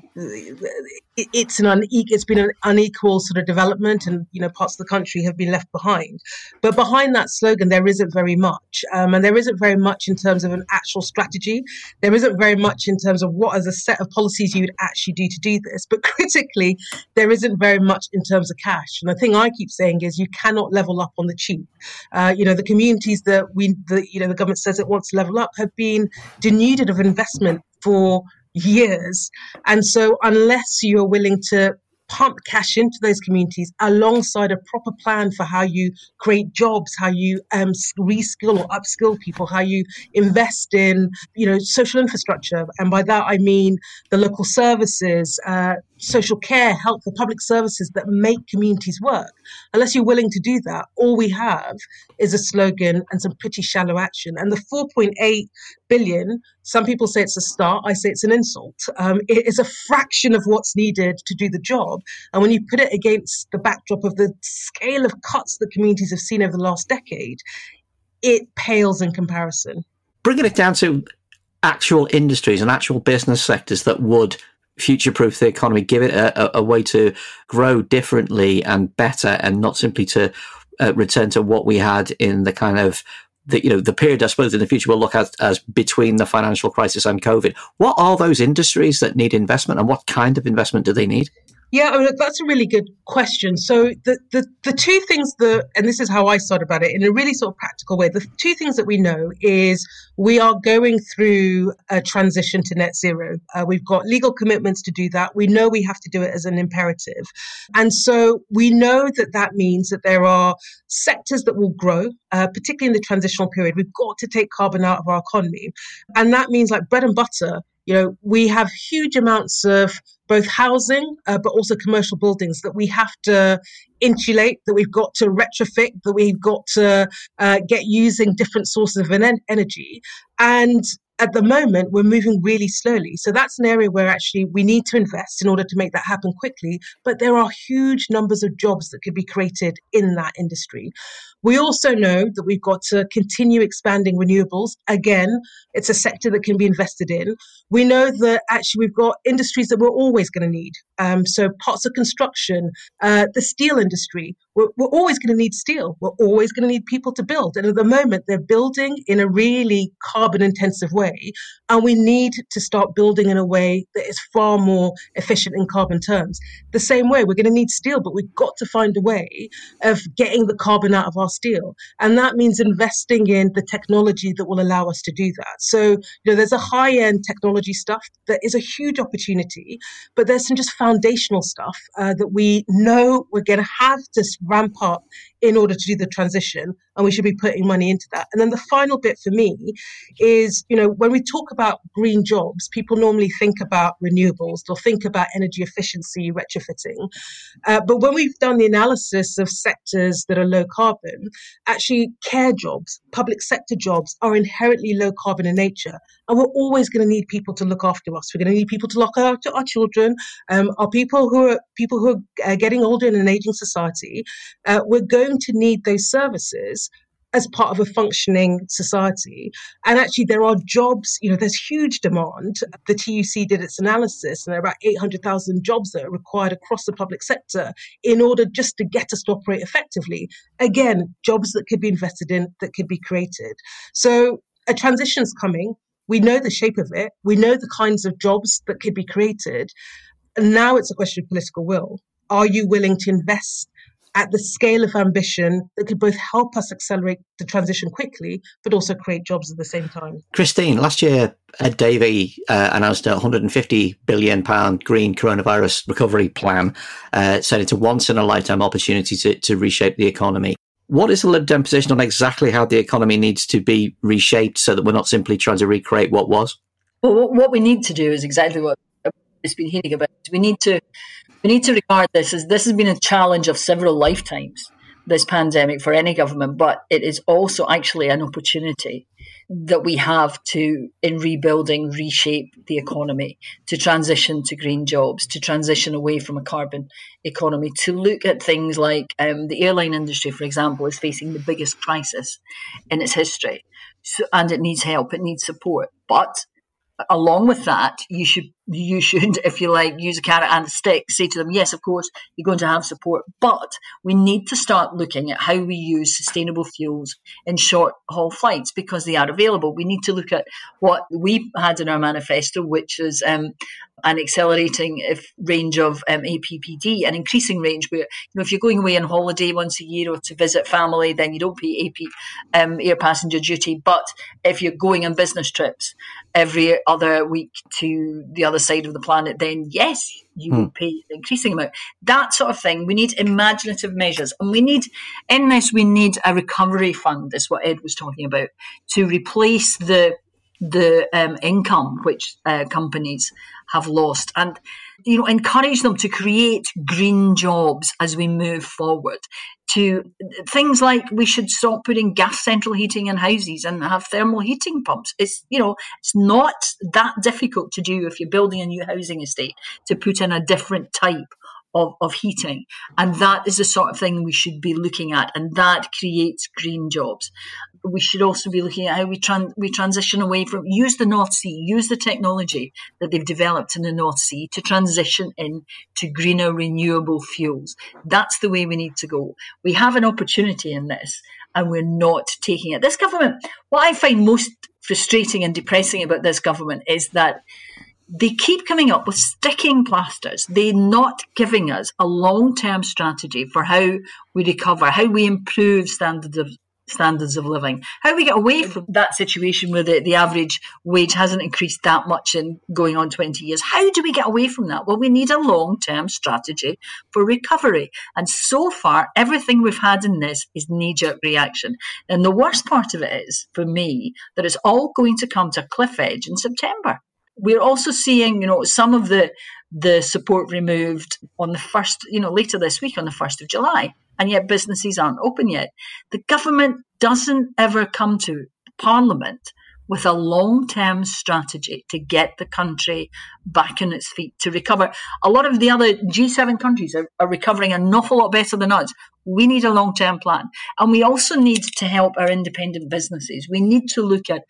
it's an une- it's been an unequal sort of development, and you know parts of the country have been left behind. But behind that slogan, there isn't very much, um, and there isn't very much in terms of an actual strategy. There isn't very much in terms of what as a set of policies you would actually do to do this. But critically, there isn't very much in terms of cash. And the thing I keep saying is you cannot level up on the cheap. Uh, you know the communities that we the you know the government says it wants to level up have been denuded of investment for years. And so, unless you're willing to pump cash into those communities alongside a proper plan for how you create jobs, how you um, reskill or upskill people, how you invest in, you know, social infrastructure. And by that, I mean the local services, uh, social care, health, the public services that make communities work. Unless you're willing to do that, all we have is a slogan and some pretty shallow action. And the 4.8 billion, some people say it's a start, I say it's an insult. Um, it is a fraction of what's needed to do the job. And when you put it against the backdrop of the scale of cuts that communities have seen over the last decade, it pales in comparison. Bringing it down to actual industries and actual business sectors that would future proof the economy, give it a, a, way to grow differently and better and not simply to uh, return to what we had in the kind of the you know the period I suppose in the future we'll look at as between the financial crisis and COVID. What are those industries that need investment and what kind of investment do they need? Yeah, I mean, that's a really good question. So the, the the two things that, and this is how I thought about it in a really sort of practical way. The two things that we know is we are going through a transition to net zero. Uh, we've got legal commitments to do that. We know we have to do it as an imperative, and so we know that that means that there are sectors that will grow, uh, particularly in the transitional period. We've got to take carbon out of our economy, and that means like bread and butter you know, we have huge amounts of both housing, uh, but also commercial buildings that we have to insulate, that we've got to retrofit, that we've got to uh, get using different sources of energy. And at the moment, we're moving really slowly. So that's an area where actually we need to invest in order to make that happen quickly. But there are huge numbers of jobs that could be created in that industry. We also know that we've got to continue expanding renewables. Again, it's a sector that can be invested in. We know that actually we've got industries that we're always going to need. Um, so parts of construction, uh, the steel industry, we're, we're always going to need steel. We're always going to need people to build. And at the moment, they're building in a really carbon intensive way way. And we need to start building in a way that is far more efficient in carbon terms. The same way, we're going to need steel, but we've got to find a way of getting the carbon out of our steel. And that means investing in the technology that will allow us to do that. So, you know, there's a high end technology stuff that is a huge opportunity, but there's some just foundational stuff uh, that we know we're going to have to ramp up in order to do the transition and we should be putting money into that. And then the final bit for me is you know when we talk about green jobs people normally think about renewables they'll think about energy efficiency retrofitting. Uh, but when we've done the analysis of sectors that are low carbon actually care jobs public sector jobs are inherently low carbon in nature and we're always going to need people to look after us we're going to need people to look after our children um, our people who are people who are uh, getting older in an aging society uh, we're going to need those services as part of a functioning society. And actually, there are jobs, you know, there's huge demand. The TUC did its analysis, and there are about 800,000 jobs that are required across the public sector in order just to get us to operate effectively. Again, jobs that could be invested in, that could be created. So a transition's coming. We know the shape of it, we know the kinds of jobs that could be created. And now it's a question of political will. Are you willing to invest at the scale of ambition that could both help us accelerate the transition quickly, but also create jobs at the same time. Christine, last year, Ed Davey uh, announced a 150 billion pound green coronavirus recovery plan, uh, said it's a once in a lifetime opportunity to, to reshape the economy. What is the Lib Dem position on exactly how the economy needs to be reshaped so that we're not simply trying to recreate what was? Well, what we need to do is exactly what it's been hearing about. We need to we need to regard this as this has been a challenge of several lifetimes, this pandemic for any government, but it is also actually an opportunity that we have to, in rebuilding, reshape the economy, to transition to green jobs, to transition away from a carbon economy, to look at things like um, the airline industry, for example, is facing the biggest crisis in its history. So, and it needs help, it needs support. But along with that, you should you should, if you like, use a carrot and a stick. Say to them, yes, of course, you're going to have support, but we need to start looking at how we use sustainable fuels in short haul flights because they are available. We need to look at what we had in our manifesto, which is um, an accelerating range of um, APD, an increasing range where, you know, if you're going away on holiday once a year or to visit family, then you don't pay AP um, air passenger duty. But if you're going on business trips every other week to the other other side of the planet, then yes, you hmm. pay an increasing amount. That sort of thing. We need imaginative measures. And we need, in this, we need a recovery fund, is what Ed was talking about, to replace the the um, income which uh, companies have lost. And you know, encourage them to create green jobs as we move forward. To things like we should stop putting gas central heating in houses and have thermal heating pumps. It's you know, it's not that difficult to do if you're building a new housing estate to put in a different type of, of heating. And that is the sort of thing we should be looking at, and that creates green jobs. We should also be looking at how we, tran- we transition away from use the North Sea, use the technology that they've developed in the North Sea to transition in to greener renewable fuels. That's the way we need to go. We have an opportunity in this, and we're not taking it. This government, what I find most frustrating and depressing about this government is that they keep coming up with sticking plasters. They're not giving us a long term strategy for how we recover, how we improve standards of standards of living, how do we get away from that situation where the, the average wage hasn't increased that much in going on 20 years. How do we get away from that? Well, we need a long term strategy for recovery. And so far, everything we've had in this is knee jerk reaction. And the worst part of it is, for me, that it's all going to come to a cliff edge in September. We're also seeing, you know, some of the the support removed on the first, you know, later this week on the first of July, and yet businesses aren't open yet. The government doesn't ever come to Parliament with a long term strategy to get the country back on its feet to recover. A lot of the other G7 countries are, are recovering an awful lot better than us. We need a long term plan. And we also need to help our independent businesses. We need to look at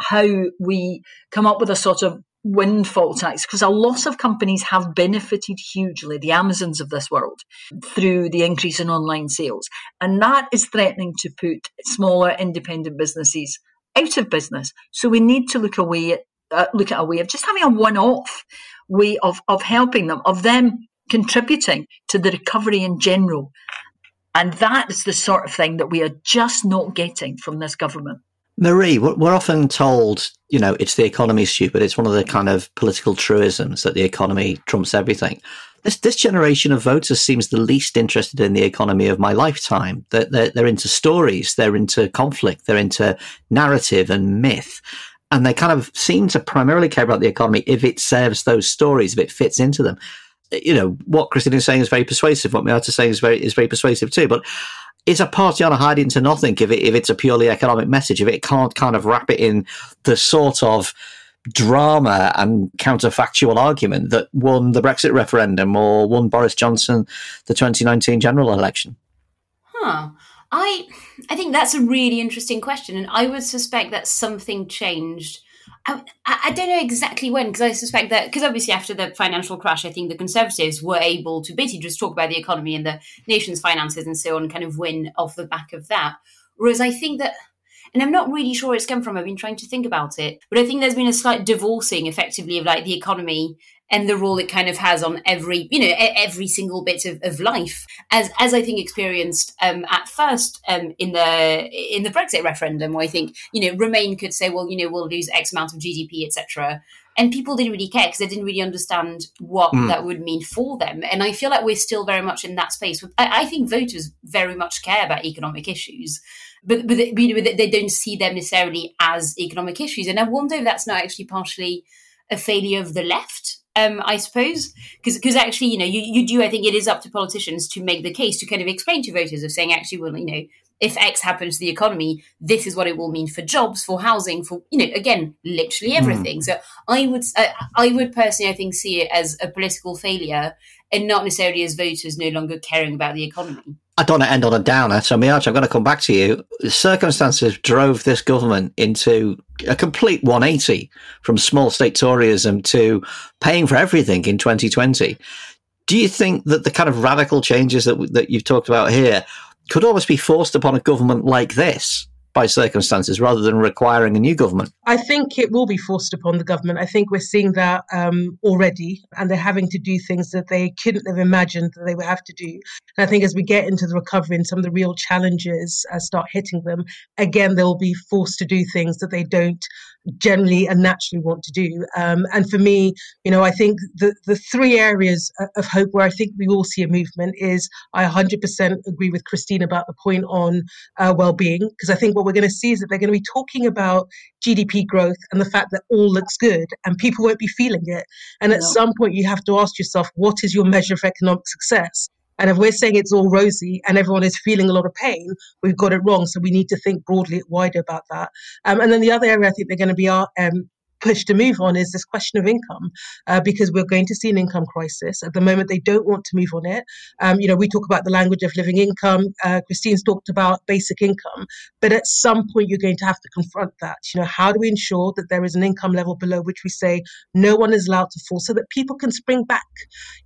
how we come up with a sort of windfall tax because a lot of companies have benefited hugely, the Amazons of this world, through the increase in online sales. And that is threatening to put smaller independent businesses out of business. So we need to look away, uh, look at a way of just having a one-off way of of helping them, of them contributing to the recovery in general. And that is the sort of thing that we are just not getting from this government. Marie, we're often told, you know, it's the economy stupid. It's one of the kind of political truisms that the economy trumps everything. This this generation of voters seems the least interested in the economy of my lifetime. They're, they're, they're into stories, they're into conflict, they're into narrative and myth. And they kind of seem to primarily care about the economy if it serves those stories, if it fits into them. You know, what Christine is saying is very persuasive. What Miatta is saying is very, is very persuasive too. But is a party on a hiding to nothing if, it, if it's a purely economic message, if it can't kind of wrap it in the sort of drama and counterfactual argument that won the Brexit referendum or won Boris Johnson the 2019 general election? Huh. I I think that's a really interesting question, and I would suspect that something changed I, I don't know exactly when because I suspect that because obviously after the financial crash, I think the Conservatives were able to basically just talk about the economy and the nation's finances and so on, kind of win off the back of that. Whereas I think that and I'm not really sure it's come from. I've been trying to think about it, but I think there's been a slight divorcing, effectively, of like the economy and the role it kind of has on every you know every single bit of, of life. As as i think experienced um, at first um, in the in the brexit referendum where i think you know remain could say well you know we'll lose x amount of gdp etc and people didn't really care because they didn't really understand what mm. that would mean for them. And i feel like we're still very much in that space. I, I think voters very much care about economic issues but, but, they, but they don't see them necessarily as economic issues. And i wonder if that's not actually partially a failure of the left um, I suppose, because because actually, you know, you, you do. I think it is up to politicians to make the case to kind of explain to voters of saying, actually, well, you know, if X happens to the economy, this is what it will mean for jobs, for housing, for you know, again, literally everything. Mm. So I would, uh, I would personally, I think, see it as a political failure, and not necessarily as voters no longer caring about the economy. I don't want to end on a downer, so Miatta, I'm going to come back to you. Circumstances drove this government into a complete 180 from small state Toryism to paying for everything in 2020. Do you think that the kind of radical changes that that you've talked about here could almost be forced upon a government like this? By circumstances rather than requiring a new government? I think it will be forced upon the government. I think we're seeing that um, already, and they're having to do things that they couldn't have imagined that they would have to do. And I think as we get into the recovery and some of the real challenges uh, start hitting them, again, they'll be forced to do things that they don't generally and naturally want to do. Um, and for me, you know, I think the, the three areas of hope where I think we all see a movement is I 100% agree with Christine about the point on uh, well-being, because I think what we're going to see is that they're going to be talking about GDP growth and the fact that all looks good and people won't be feeling it. And at no. some point, you have to ask yourself, what is your measure of economic success? And if we're saying it's all rosy and everyone is feeling a lot of pain, we've got it wrong. So we need to think broadly wider about that. Um, and then the other area I think they're going to be our, um, push to move on is this question of income, uh, because we're going to see an income crisis. At the moment, they don't want to move on it. Um, you know, we talk about the language of living income. Uh, Christine's talked about basic income, but at some point, you're going to have to confront that. You know, how do we ensure that there is an income level below which we say no one is allowed to fall, so that people can spring back?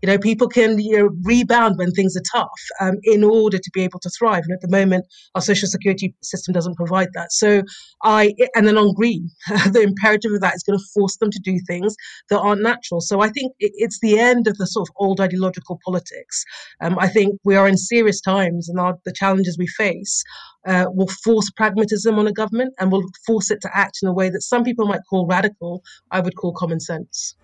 You know, people can you know rebound when things are tough um, in order to be able to thrive. And at the moment, our social security system doesn't provide that. So I, and then on green, the imperative of that is going to force them to do things that aren't natural. So I think it's the end of the sort of old ideological politics. Um, I think we are in serious times, and our, the challenges we face uh, will force pragmatism on a government and will force it to act in a way that some people might call radical. I would call common sense.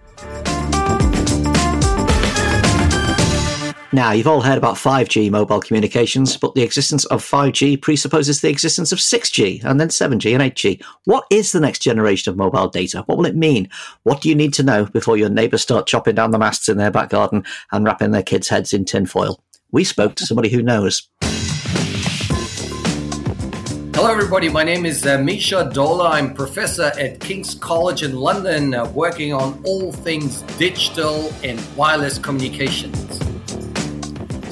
Now, you've all heard about 5G mobile communications, but the existence of 5G presupposes the existence of 6G and then 7G and 8G. What is the next generation of mobile data? What will it mean? What do you need to know before your neighbours start chopping down the masts in their back garden and wrapping their kids' heads in tinfoil? We spoke to somebody who knows. Hello, everybody. My name is uh, Mischa Dohler. I'm professor at King's College in London, uh, working on all things digital and wireless communications.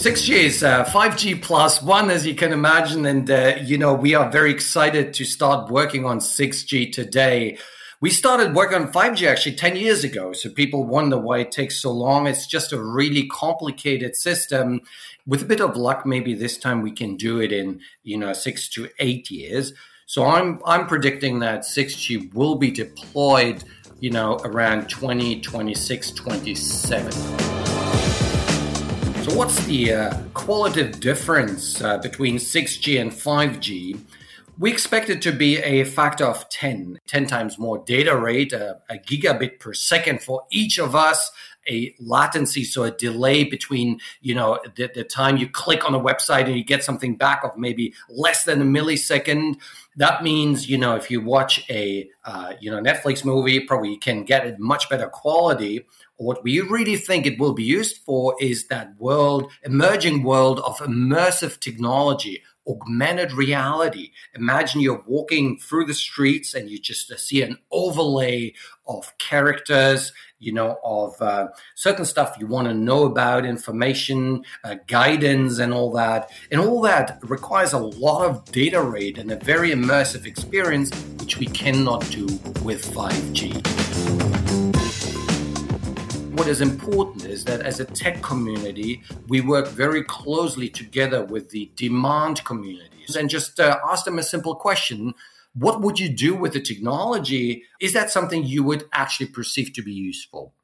6G is uh, 5G plus one, as you can imagine. And, uh, you know, we are very excited to start working on 6G today. We started working on 5G actually 10 years ago. So people wonder why it takes so long. It's just a really complicated system. With a bit of luck, maybe this time we can do it in, you know, six to eight years. So I'm I'm predicting that 6G will be deployed, you know, around 2026, 27. So what's the uh, qualitative difference uh, between 6G and 5G? We expect it to be a factor of 10, 10 times more data rate, uh, a gigabit per second for each of us, a latency, so a delay between, you know, the, the time you click on a website and you get something back of maybe less than a millisecond. That means, you know, if you watch a, uh, you know, Netflix movie, probably you can get it much better quality. What we really think it will be used for is that world, emerging world of immersive technology augmented reality. Imagine you're walking through the streets and you just see an overlay of characters, you know, of uh, certain stuff you want to know about, information, uh, guidance, and all that. And all that requires a lot of data rate and a very immersive experience, which we cannot do with 5G what is important is that as a tech community, we work very closely together with the demand communities and just uh, ask them a simple question. What would you do with the technology? Is that something you would actually perceive to be useful?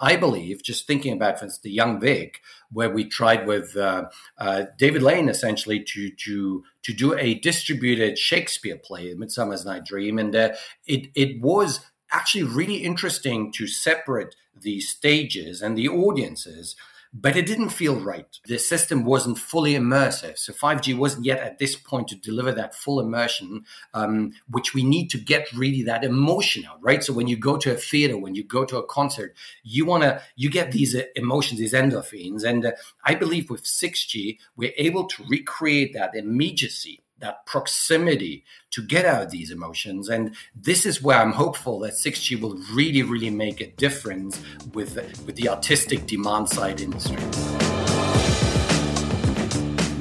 I believe, just thinking about, for instance, the Young Vic, where we tried with uh, uh, David Lane essentially to to to do a distributed Shakespeare play, Midsummer's Night Dream, and uh, it it was actually really interesting to separate the stages and the audiences but it didn't feel right. The system wasn't fully immersive. So 5G wasn't yet at this point to deliver that full immersion, um, which we need to get really that emotion out, right? So when you go to a theater, when you go to a concert, you want to, you get these uh, emotions, these endorphins. And uh, I believe with 6G, we're able to recreate that immediacy that proximity to get out these emotions. And this is where I'm hopeful that 6G will really, really make a difference with, with the artistic demand side industry.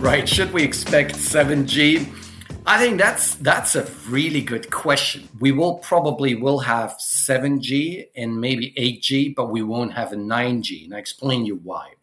Right, should we expect 7G? I think that's that's a really good question. We will probably will have 7G and maybe 8G, but we won't have a 9G. And I explain you why.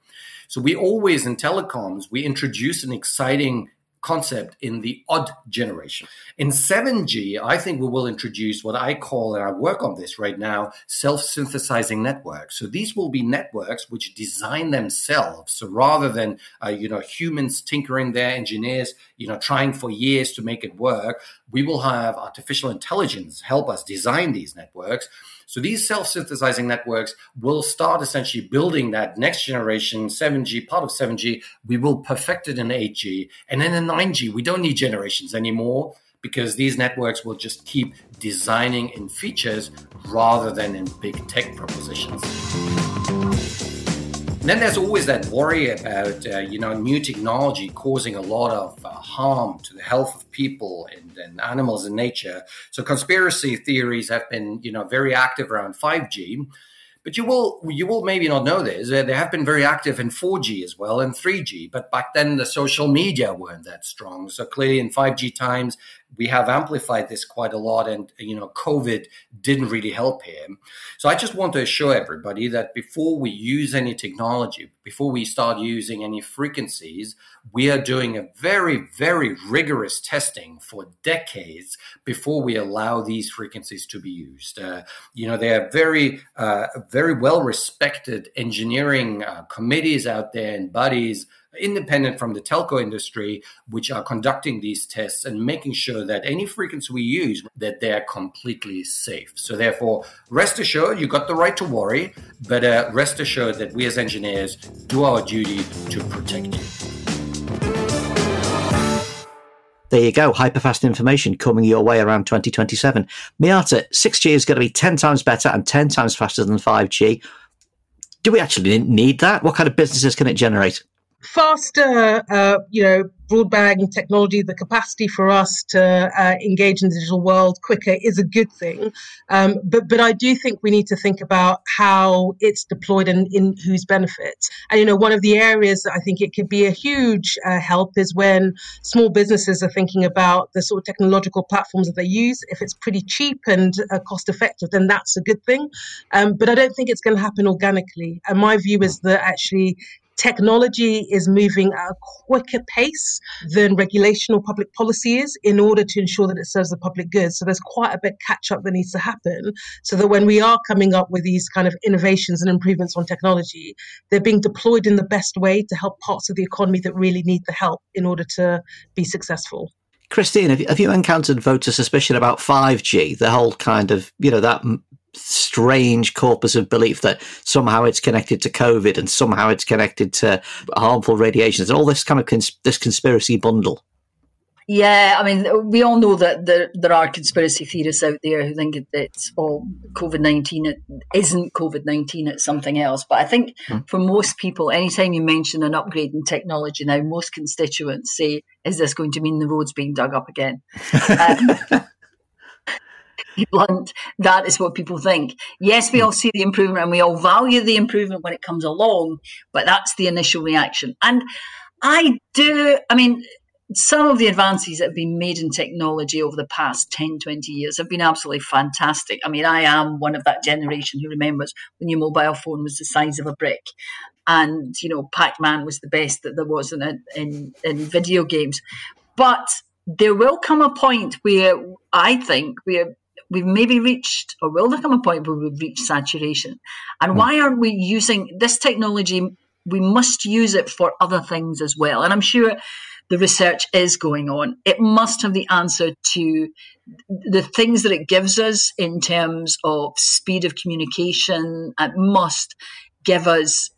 So we always in telecoms we introduce an exciting concept in the odd generation. In 7G, I think we will introduce what I call, and I work on this right now, self synthesizing networks. So these will be networks which design themselves. So rather than, uh, you know, humans tinkering their engineers, you know, trying for years to make it work, we will have artificial intelligence help us design these networks so these self-synthesizing networks will start essentially building that next generation 7G, part of 7G. We will perfect it in 8G. And then in 9G, we don't need generations anymore because these networks will just keep designing in features rather than in big tech propositions. And then there's always that worry about uh, you know new technology causing a lot of uh, harm to the health of people and, and, animals and nature. So conspiracy theories have been you know very active around 5G. But you will you will maybe not know this. They have been very active in 4G as well and 3G. But back then the social media weren't that strong. So clearly in 5G times we have amplified this quite a lot and you know covid didn't really help here so i just want to assure everybody that before we use any technology before we start using any frequencies we are doing a very very rigorous testing for decades before we allow these frequencies to be used. Uh, you know there are very uh, very well respected engineering uh, committees out there and bodies independent from the telco industry, which are conducting these tests and making sure that any frequency we use, that they're completely safe. So therefore, rest assured, you got the right to worry, but uh, rest assured that we as engineers do our duty to protect you. There you go, hyperfast information coming your way around 2027. Miatta, 6G is going to be 10 times better and 10 times faster than 5G. Do we actually need that? What kind of businesses can it generate? Faster, uh, you know, broadband technology, the capacity for us to uh, engage in the digital world quicker is a good thing. Um, but but I do think we need to think about how it's deployed and in whose benefit. And you know, one of the areas that I think it could be a huge uh, help is when small businesses are thinking about the sort of technological platforms that they use. If it's pretty cheap and uh, cost effective, then that's a good thing. Um, but I don't think it's going to happen organically. And my view is that actually technology is moving at a quicker pace than regulation or public policy is in order to ensure that it serves the public good. So there's quite a bit catch up that needs to happen so that when we are coming up with these kind of innovations and improvements on technology, they're being deployed in the best way to help parts of the economy that really need the help in order to be successful. Christine, have you, have you encountered voter suspicion about 5G? The whole kind of, you know, that strange corpus of belief that somehow it's connected to COVID and somehow it's connected to harmful radiations and all this kind of cons- this conspiracy bundle. Yeah, I mean, we all know that there, there are conspiracy theorists out there who think it's all COVID 19. It isn't COVID 19, it's something else. But I think hmm. for most people, anytime you mention an upgrade in technology now, most constituents say, is this going to mean the roads being dug up again? um, blunt, that is what people think. Yes, we all see the improvement and we all value the improvement when it comes along, but that's the initial reaction. And I do, I mean, some of the advances that have been made in technology over the past 10, 20 years have been absolutely fantastic. I mean, I am one of that generation who remembers when your mobile phone was the size of a brick. And, you know, Pac Man was the best that there was in, in, in video games. But there will come a point where I think where we've maybe reached, or will there come a point where we've reached saturation? And hmm. why aren't we using this technology? We must use it for other things as well. And I'm sure the research is going on. It must have the answer to the things that it gives us in terms of speed of communication. It must give us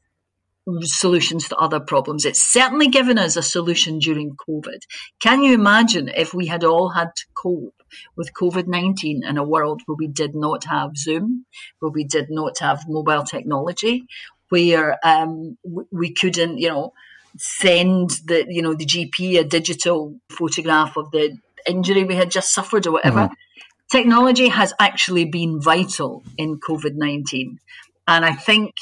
solutions to other problems. It's certainly given us a solution during COVID. Can you imagine if we had all had to cope with COVID 19 in a world where we did not have Zoom, where we did not have mobile technology, where um, we couldn't, you know, send the, you know, the GP a digital photograph of the injury we had just suffered or whatever. Mm-hmm. Technology has actually been vital in COVID 19. And I think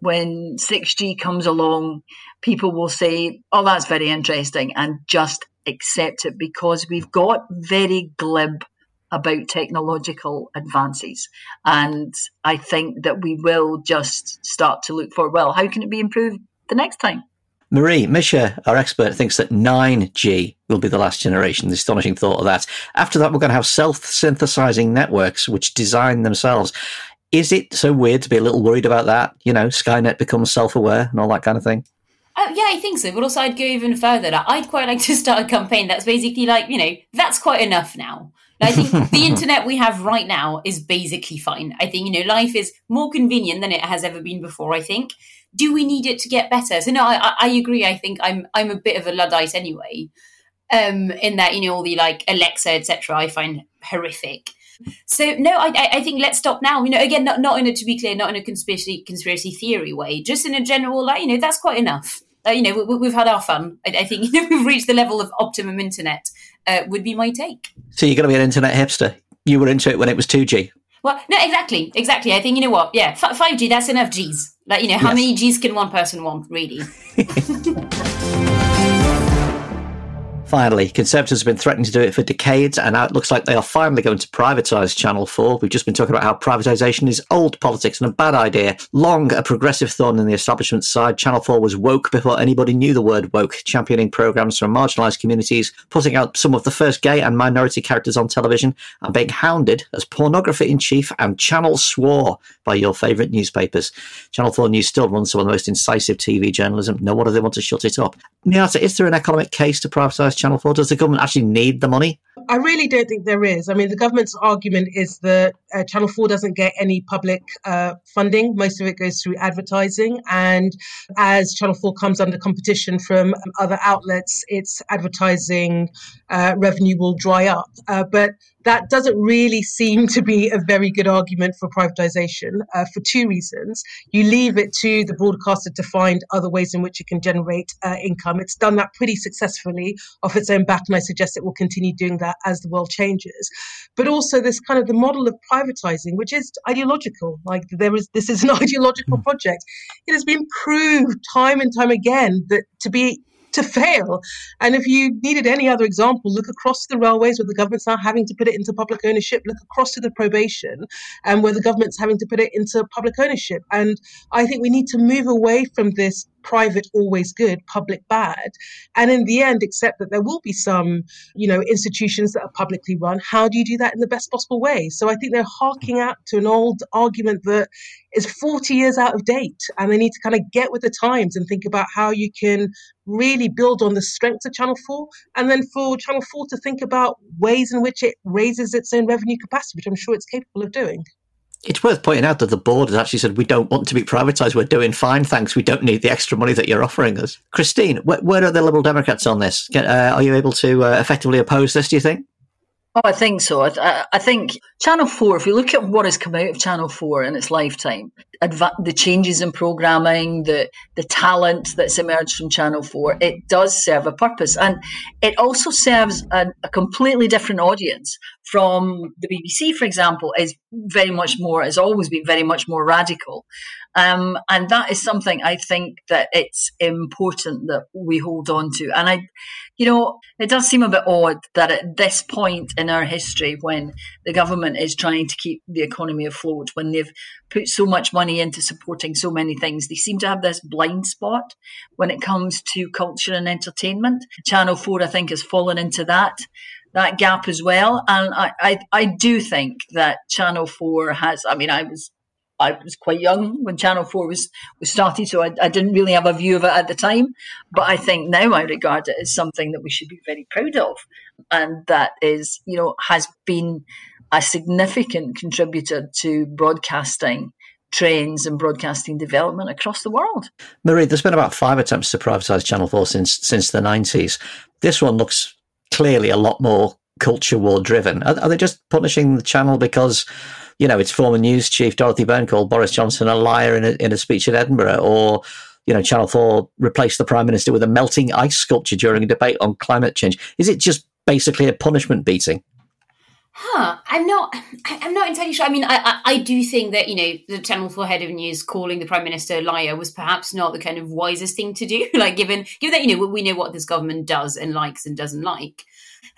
when 6G comes along, people will say, oh, that's very interesting, and just accept it because we've got very glib about technological advances. And I think that we will just start to look for, well, how can it be improved the next time? Marie, Mischa, our expert, thinks that 9G will be the last generation. The astonishing thought of that. After that, we're going to have self synthesizing networks which design themselves. Is it so weird to be a little worried about that? You know, Skynet becomes self aware and all that kind of thing? Uh, yeah, I think so. But also, I'd go even further. That I'd quite like to start a campaign that's basically like, you know, that's quite enough now. I think the internet we have right now is basically fine. I think, you know, life is more convenient than it has ever been before, I think. Do we need it to get better? So no, I, I agree. I think I'm I'm a bit of a Luddite anyway. Um, in that, you know, all the like Alexa, etc. I find horrific. So no, I, I think let's stop now. You know, again, not, not in a to be clear, not in a conspiracy conspiracy theory way, just in a general like, you know, that's quite enough. Uh, you know, we, have had our fun. I, I, think you know we've reached the level of optimum internet. Uh, would be my take. So you're going to be an internet hipster. You were into it when it was two G. Well, no, exactly, exactly. I think you know what? Yeah, five G. That's enough Gs. Like you know, how yes. many Gs can one person want, really? Finally, Conservatives have been threatening to do it for decades, and now it looks like they are finally going to privatise Channel 4. We've just been talking about how privatisation is old politics and a bad idea. Long a progressive thorn in the establishment side, Channel 4 was woke before anybody knew the word woke, championing programmes from marginalised communities, putting out some of the first gay and minority characters on television, and being hounded as pornography in chief and Channel swore by your favourite newspapers. Channel 4 News still runs some of the most incisive TV journalism. No wonder they want to shut it up. Miatta, is there an economic case to privatise Channel 4? Does the government actually need the money? I really don't think there is. I mean, the government's argument is that uh, Channel 4 doesn't get any public uh, funding. Most of it goes through advertising. And as Channel 4 comes under competition from other outlets, its advertising uh, revenue will dry up. Uh, but that doesn't really seem to be a very good argument for privatization uh, for two reasons. You leave it to the broadcaster to find other ways in which it can generate uh, income. It's done that pretty successfully off its own back, and I suggest it will continue doing that as the world changes. But also, this kind of the model of privatizing, which is ideological. Like there is, this is an ideological hmm. project. It has been proved time and time again that to be to fail. And if you needed any other example, look across the railways where the government's now having to put it into public ownership, look across to the probation and where the government's having to put it into public ownership. And I think we need to move away from this private always good, public bad? And in the end, accept that there will be some, you know, institutions that are publicly run. How do you do that in the best possible way? So I think they're harking out to an old argument that is 40 years out of date. And they need to kind of get with the times and think about how you can really build on the strengths of Channel 4. And then for Channel 4 to think about ways in which it raises its own revenue capacity, which I'm sure it's capable of doing. It's worth pointing out that the board has actually said we don't want to be privatised. We're doing fine, thanks. We don't need the extra money that you're offering us. Christine, where, where are the Liberal Democrats on this? Uh, are you able to uh, effectively oppose this? Do you think? Oh, I think so. I, I, think Channel 4, if you look at what has come out of Channel 4 in its lifetime, adva- the changes in programming, the, the talent that's emerged from Channel 4, it does serve a purpose. And it also serves a, a completely different audience from the BBC, for example, is very much more, has always been very much more radical. Um, and that is something I think that it's important that we hold on to. And I, you know, it does seem a bit odd that at this point in our history, when the government is trying to keep the economy afloat, when they've put so much money into supporting so many things, they seem to have this blind spot when it comes to culture and entertainment. Channel 4, I think, has fallen into that that gap as well. And I, I, I do think that Channel 4 has, I mean, I was I was quite young when Channel 4 was, was started, so I, I, didn't really have a view of it at the time. But I think now I regard it as something that we should be very proud of. And that is, you know, has been a significant contributor to broadcasting trends and broadcasting development across the world. Marie, there's been about five attempts to privatise Channel 4 since since the 90s. This one looks clearly a lot more culture war driven. Are, are they just punishing the channel because you know, its former news chief Dorothy Byrne called Boris Johnson a liar in a, in a speech in Edinburgh, or you know, Channel Four replaced the prime minister with a melting ice sculpture during a debate on climate change. Is it just basically a punishment beating? Huh. I'm not. I'm not entirely sure. I mean, I, I, I, do think that you know the Channel Four head of news calling the prime minister a liar was perhaps not the kind of wisest thing to do. like, given given that you know we know what this government does and likes and doesn't like.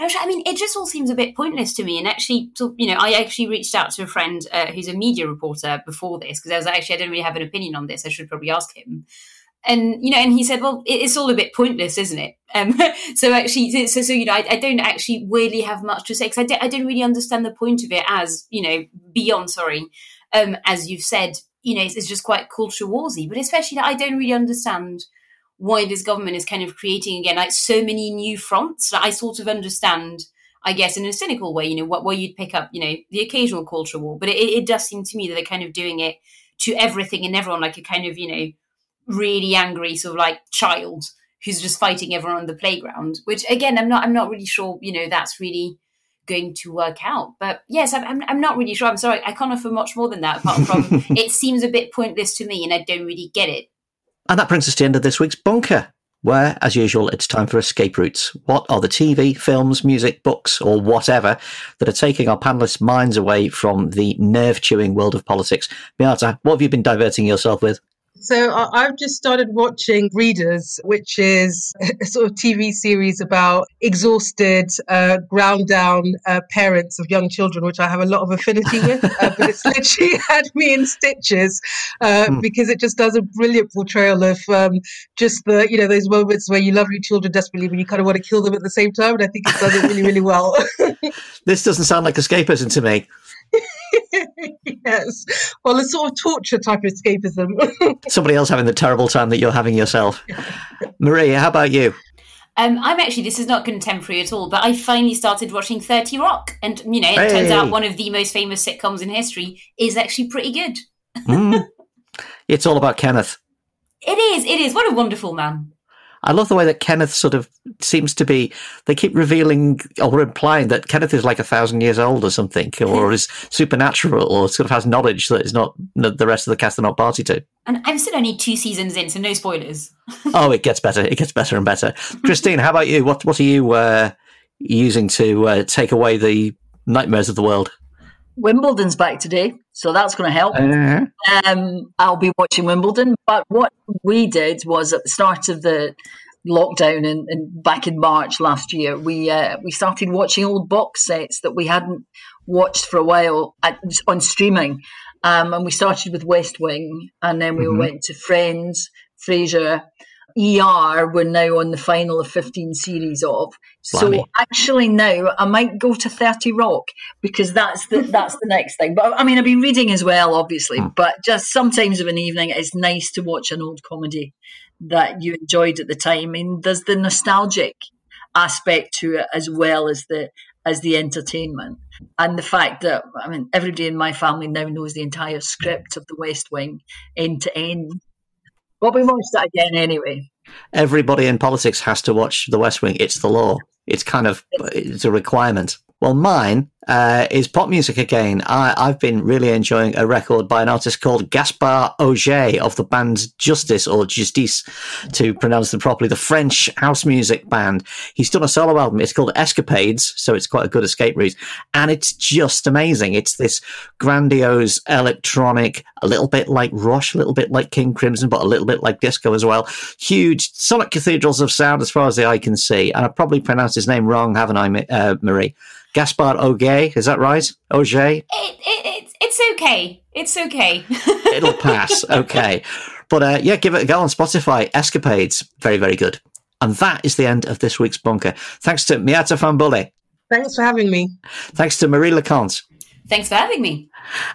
I mean, it just all seems a bit pointless to me. And actually, so, you know, I actually reached out to a friend uh, who's a media reporter before this because I was actually I didn't really have an opinion on this. I should probably ask him. And you know, and he said, "Well, it's all a bit pointless, isn't it?" Um, so actually, so so you know, I, I, don't actually really have much to say because I, d- I don't really understand the point of it as you know beyond sorry, um, as you've said, you know, it's, it's just quite culture warsy. But especially, that I don't really understand why this government is kind of creating again like so many new fronts. I sort of understand, I guess, in a cynical way, you know, what where you'd pick up, you know, the occasional culture war, but it, it does seem to me that they're kind of doing it to everything and everyone, like a kind of, you know, really angry sort of like child who's just fighting everyone on the playground. Which again, I'm not, I'm not really sure, you know, that's really going to work out. But yes, I'm, I'm, not really sure. I'm sorry, I can't offer much more than that. Apart from it seems a bit pointless to me, and I don't really get it. And that brings us to the end of this week's bunker, where, as usual, it's time for escape routes. What are the TV, films, music, books, or whatever that are taking our panelists' minds away from the nerve chewing world of politics? Miatta, what have you been diverting yourself with? So I've just started watching Breeders, which is a sort of TV series about exhausted, uh, ground down uh, parents of young children, which I have a lot of affinity with. Uh, but it's literally had me in stitches uh, mm. because it just does a brilliant portrayal of um, just the, you know, those moments where you love your children desperately, but you kind of want to kill them at the same time. And I think it does it really, really well. this doesn't sound like escapism to me. Yes. Well, a sort of torture type of escapism. Somebody else having the terrible time that you're having yourself. Marie, how about you? Um, I'm actually, this is not contemporary at all, but I finally started watching 30 Rock. And, you know, it hey. turns out one of the most famous sitcoms in history is actually pretty good. mm. It's all about Kenneth. It is. It is. What a wonderful man. I love the way that Kenneth sort of seems to be. They keep revealing or implying that Kenneth is like a thousand years old or something, or is supernatural, or sort of has knowledge that is not the rest of the cast are not party to. And I'm still only two seasons in, so no spoilers. oh, it gets better. It gets better and better. Christine, how about you? What What are you uh, using to uh, take away the nightmares of the world? Wimbledon's back today, so that's going to help. Uh-huh. Um, I'll be watching Wimbledon. But what we did was at the start of the lockdown and, in back in March last year, we uh, we started watching old box sets that we hadn't watched for a while at, on streaming. Um, and we started with West Wing, and then we mm-hmm. went to Friends, Frasier, ER, we're now on the final of 15 series of. So actually now I might go to 30 Rock because that's the that's the next thing. But I mean I've been reading as well, obviously. Hmm. But just sometimes of an evening it's nice to watch an old comedy that you enjoyed at the time. I mean there's the nostalgic aspect to it as well as the as the entertainment. And the fact that I mean everybody in my family now knows the entire script of the West Wing end to end. Well, we watched that again anyway. Everybody in politics has to watch The West Wing. It's the law. It's kind of it's a requirement. Well, mine uh, is pop music again. I, I've been really enjoying a record by an artist called Gaspard Augé of the band Justice or Justice, to pronounce them properly. The French house music band. He's done a solo album. It's called Escapades, so it's quite a good escape route, and it's just amazing. It's this grandiose electronic, a little bit like Rush, a little bit like King Crimson, but a little bit like disco as well. Huge sonic cathedrals of sound as far as the eye can see. And I probably pronounced his name wrong, haven't I, uh, Marie? Gaspard Augé, is that right? Augé? It, it, it's it's okay. It's okay. It'll pass. okay. But uh, yeah, give it a go on Spotify. Escapades. Very, very good. And that is the end of this week's bunker. Thanks to Miatta Fahnbulleh. Thanks for having me. Thanks to Marie le Conte. Thanks for having me.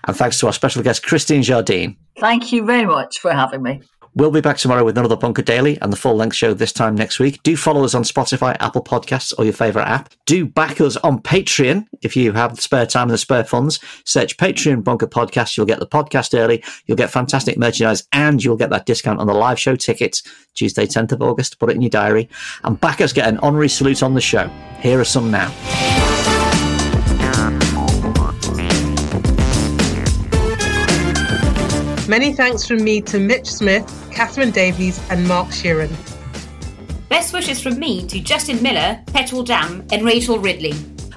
And thanks to our special guest, Christine Jardine. Thank you very much for having me. We'll be back tomorrow with another Bunker Daily and the full length show this time next week. Do follow us on Spotify, Apple Podcasts, or your favourite app. Do back us on Patreon if you have the spare time and the spare funds. Search Patreon Bunker Podcast. You'll get the podcast early. You'll get fantastic merchandise and you'll get that discount on the live show tickets Tuesday, 10th of August. Put it in your diary. And backers get an honorary salute on the show. Here are some now. Many thanks from me to Mitch Smith, Catherine Davies, and Mark Sheeran. Best wishes from me to Justin Miller, Petrol Dam, and Rachel Ridley.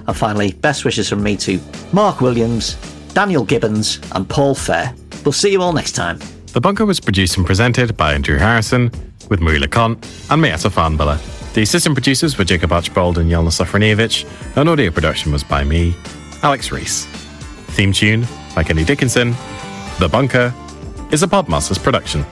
And finally, best wishes from me to Mark Williams, Daniel Gibbons, and Paul Fair. We'll see you all next time. The Bunker was produced and presented by Andrew Harrison, with Marie le Conte and Miatta Fahnbulleh. The assistant producers were Jacob Archbold and Jelena Sofronijevic, and audio production was by me, Alex Rees. Theme tune by Kenny Dickinson. The Bunker is a Podmasters production.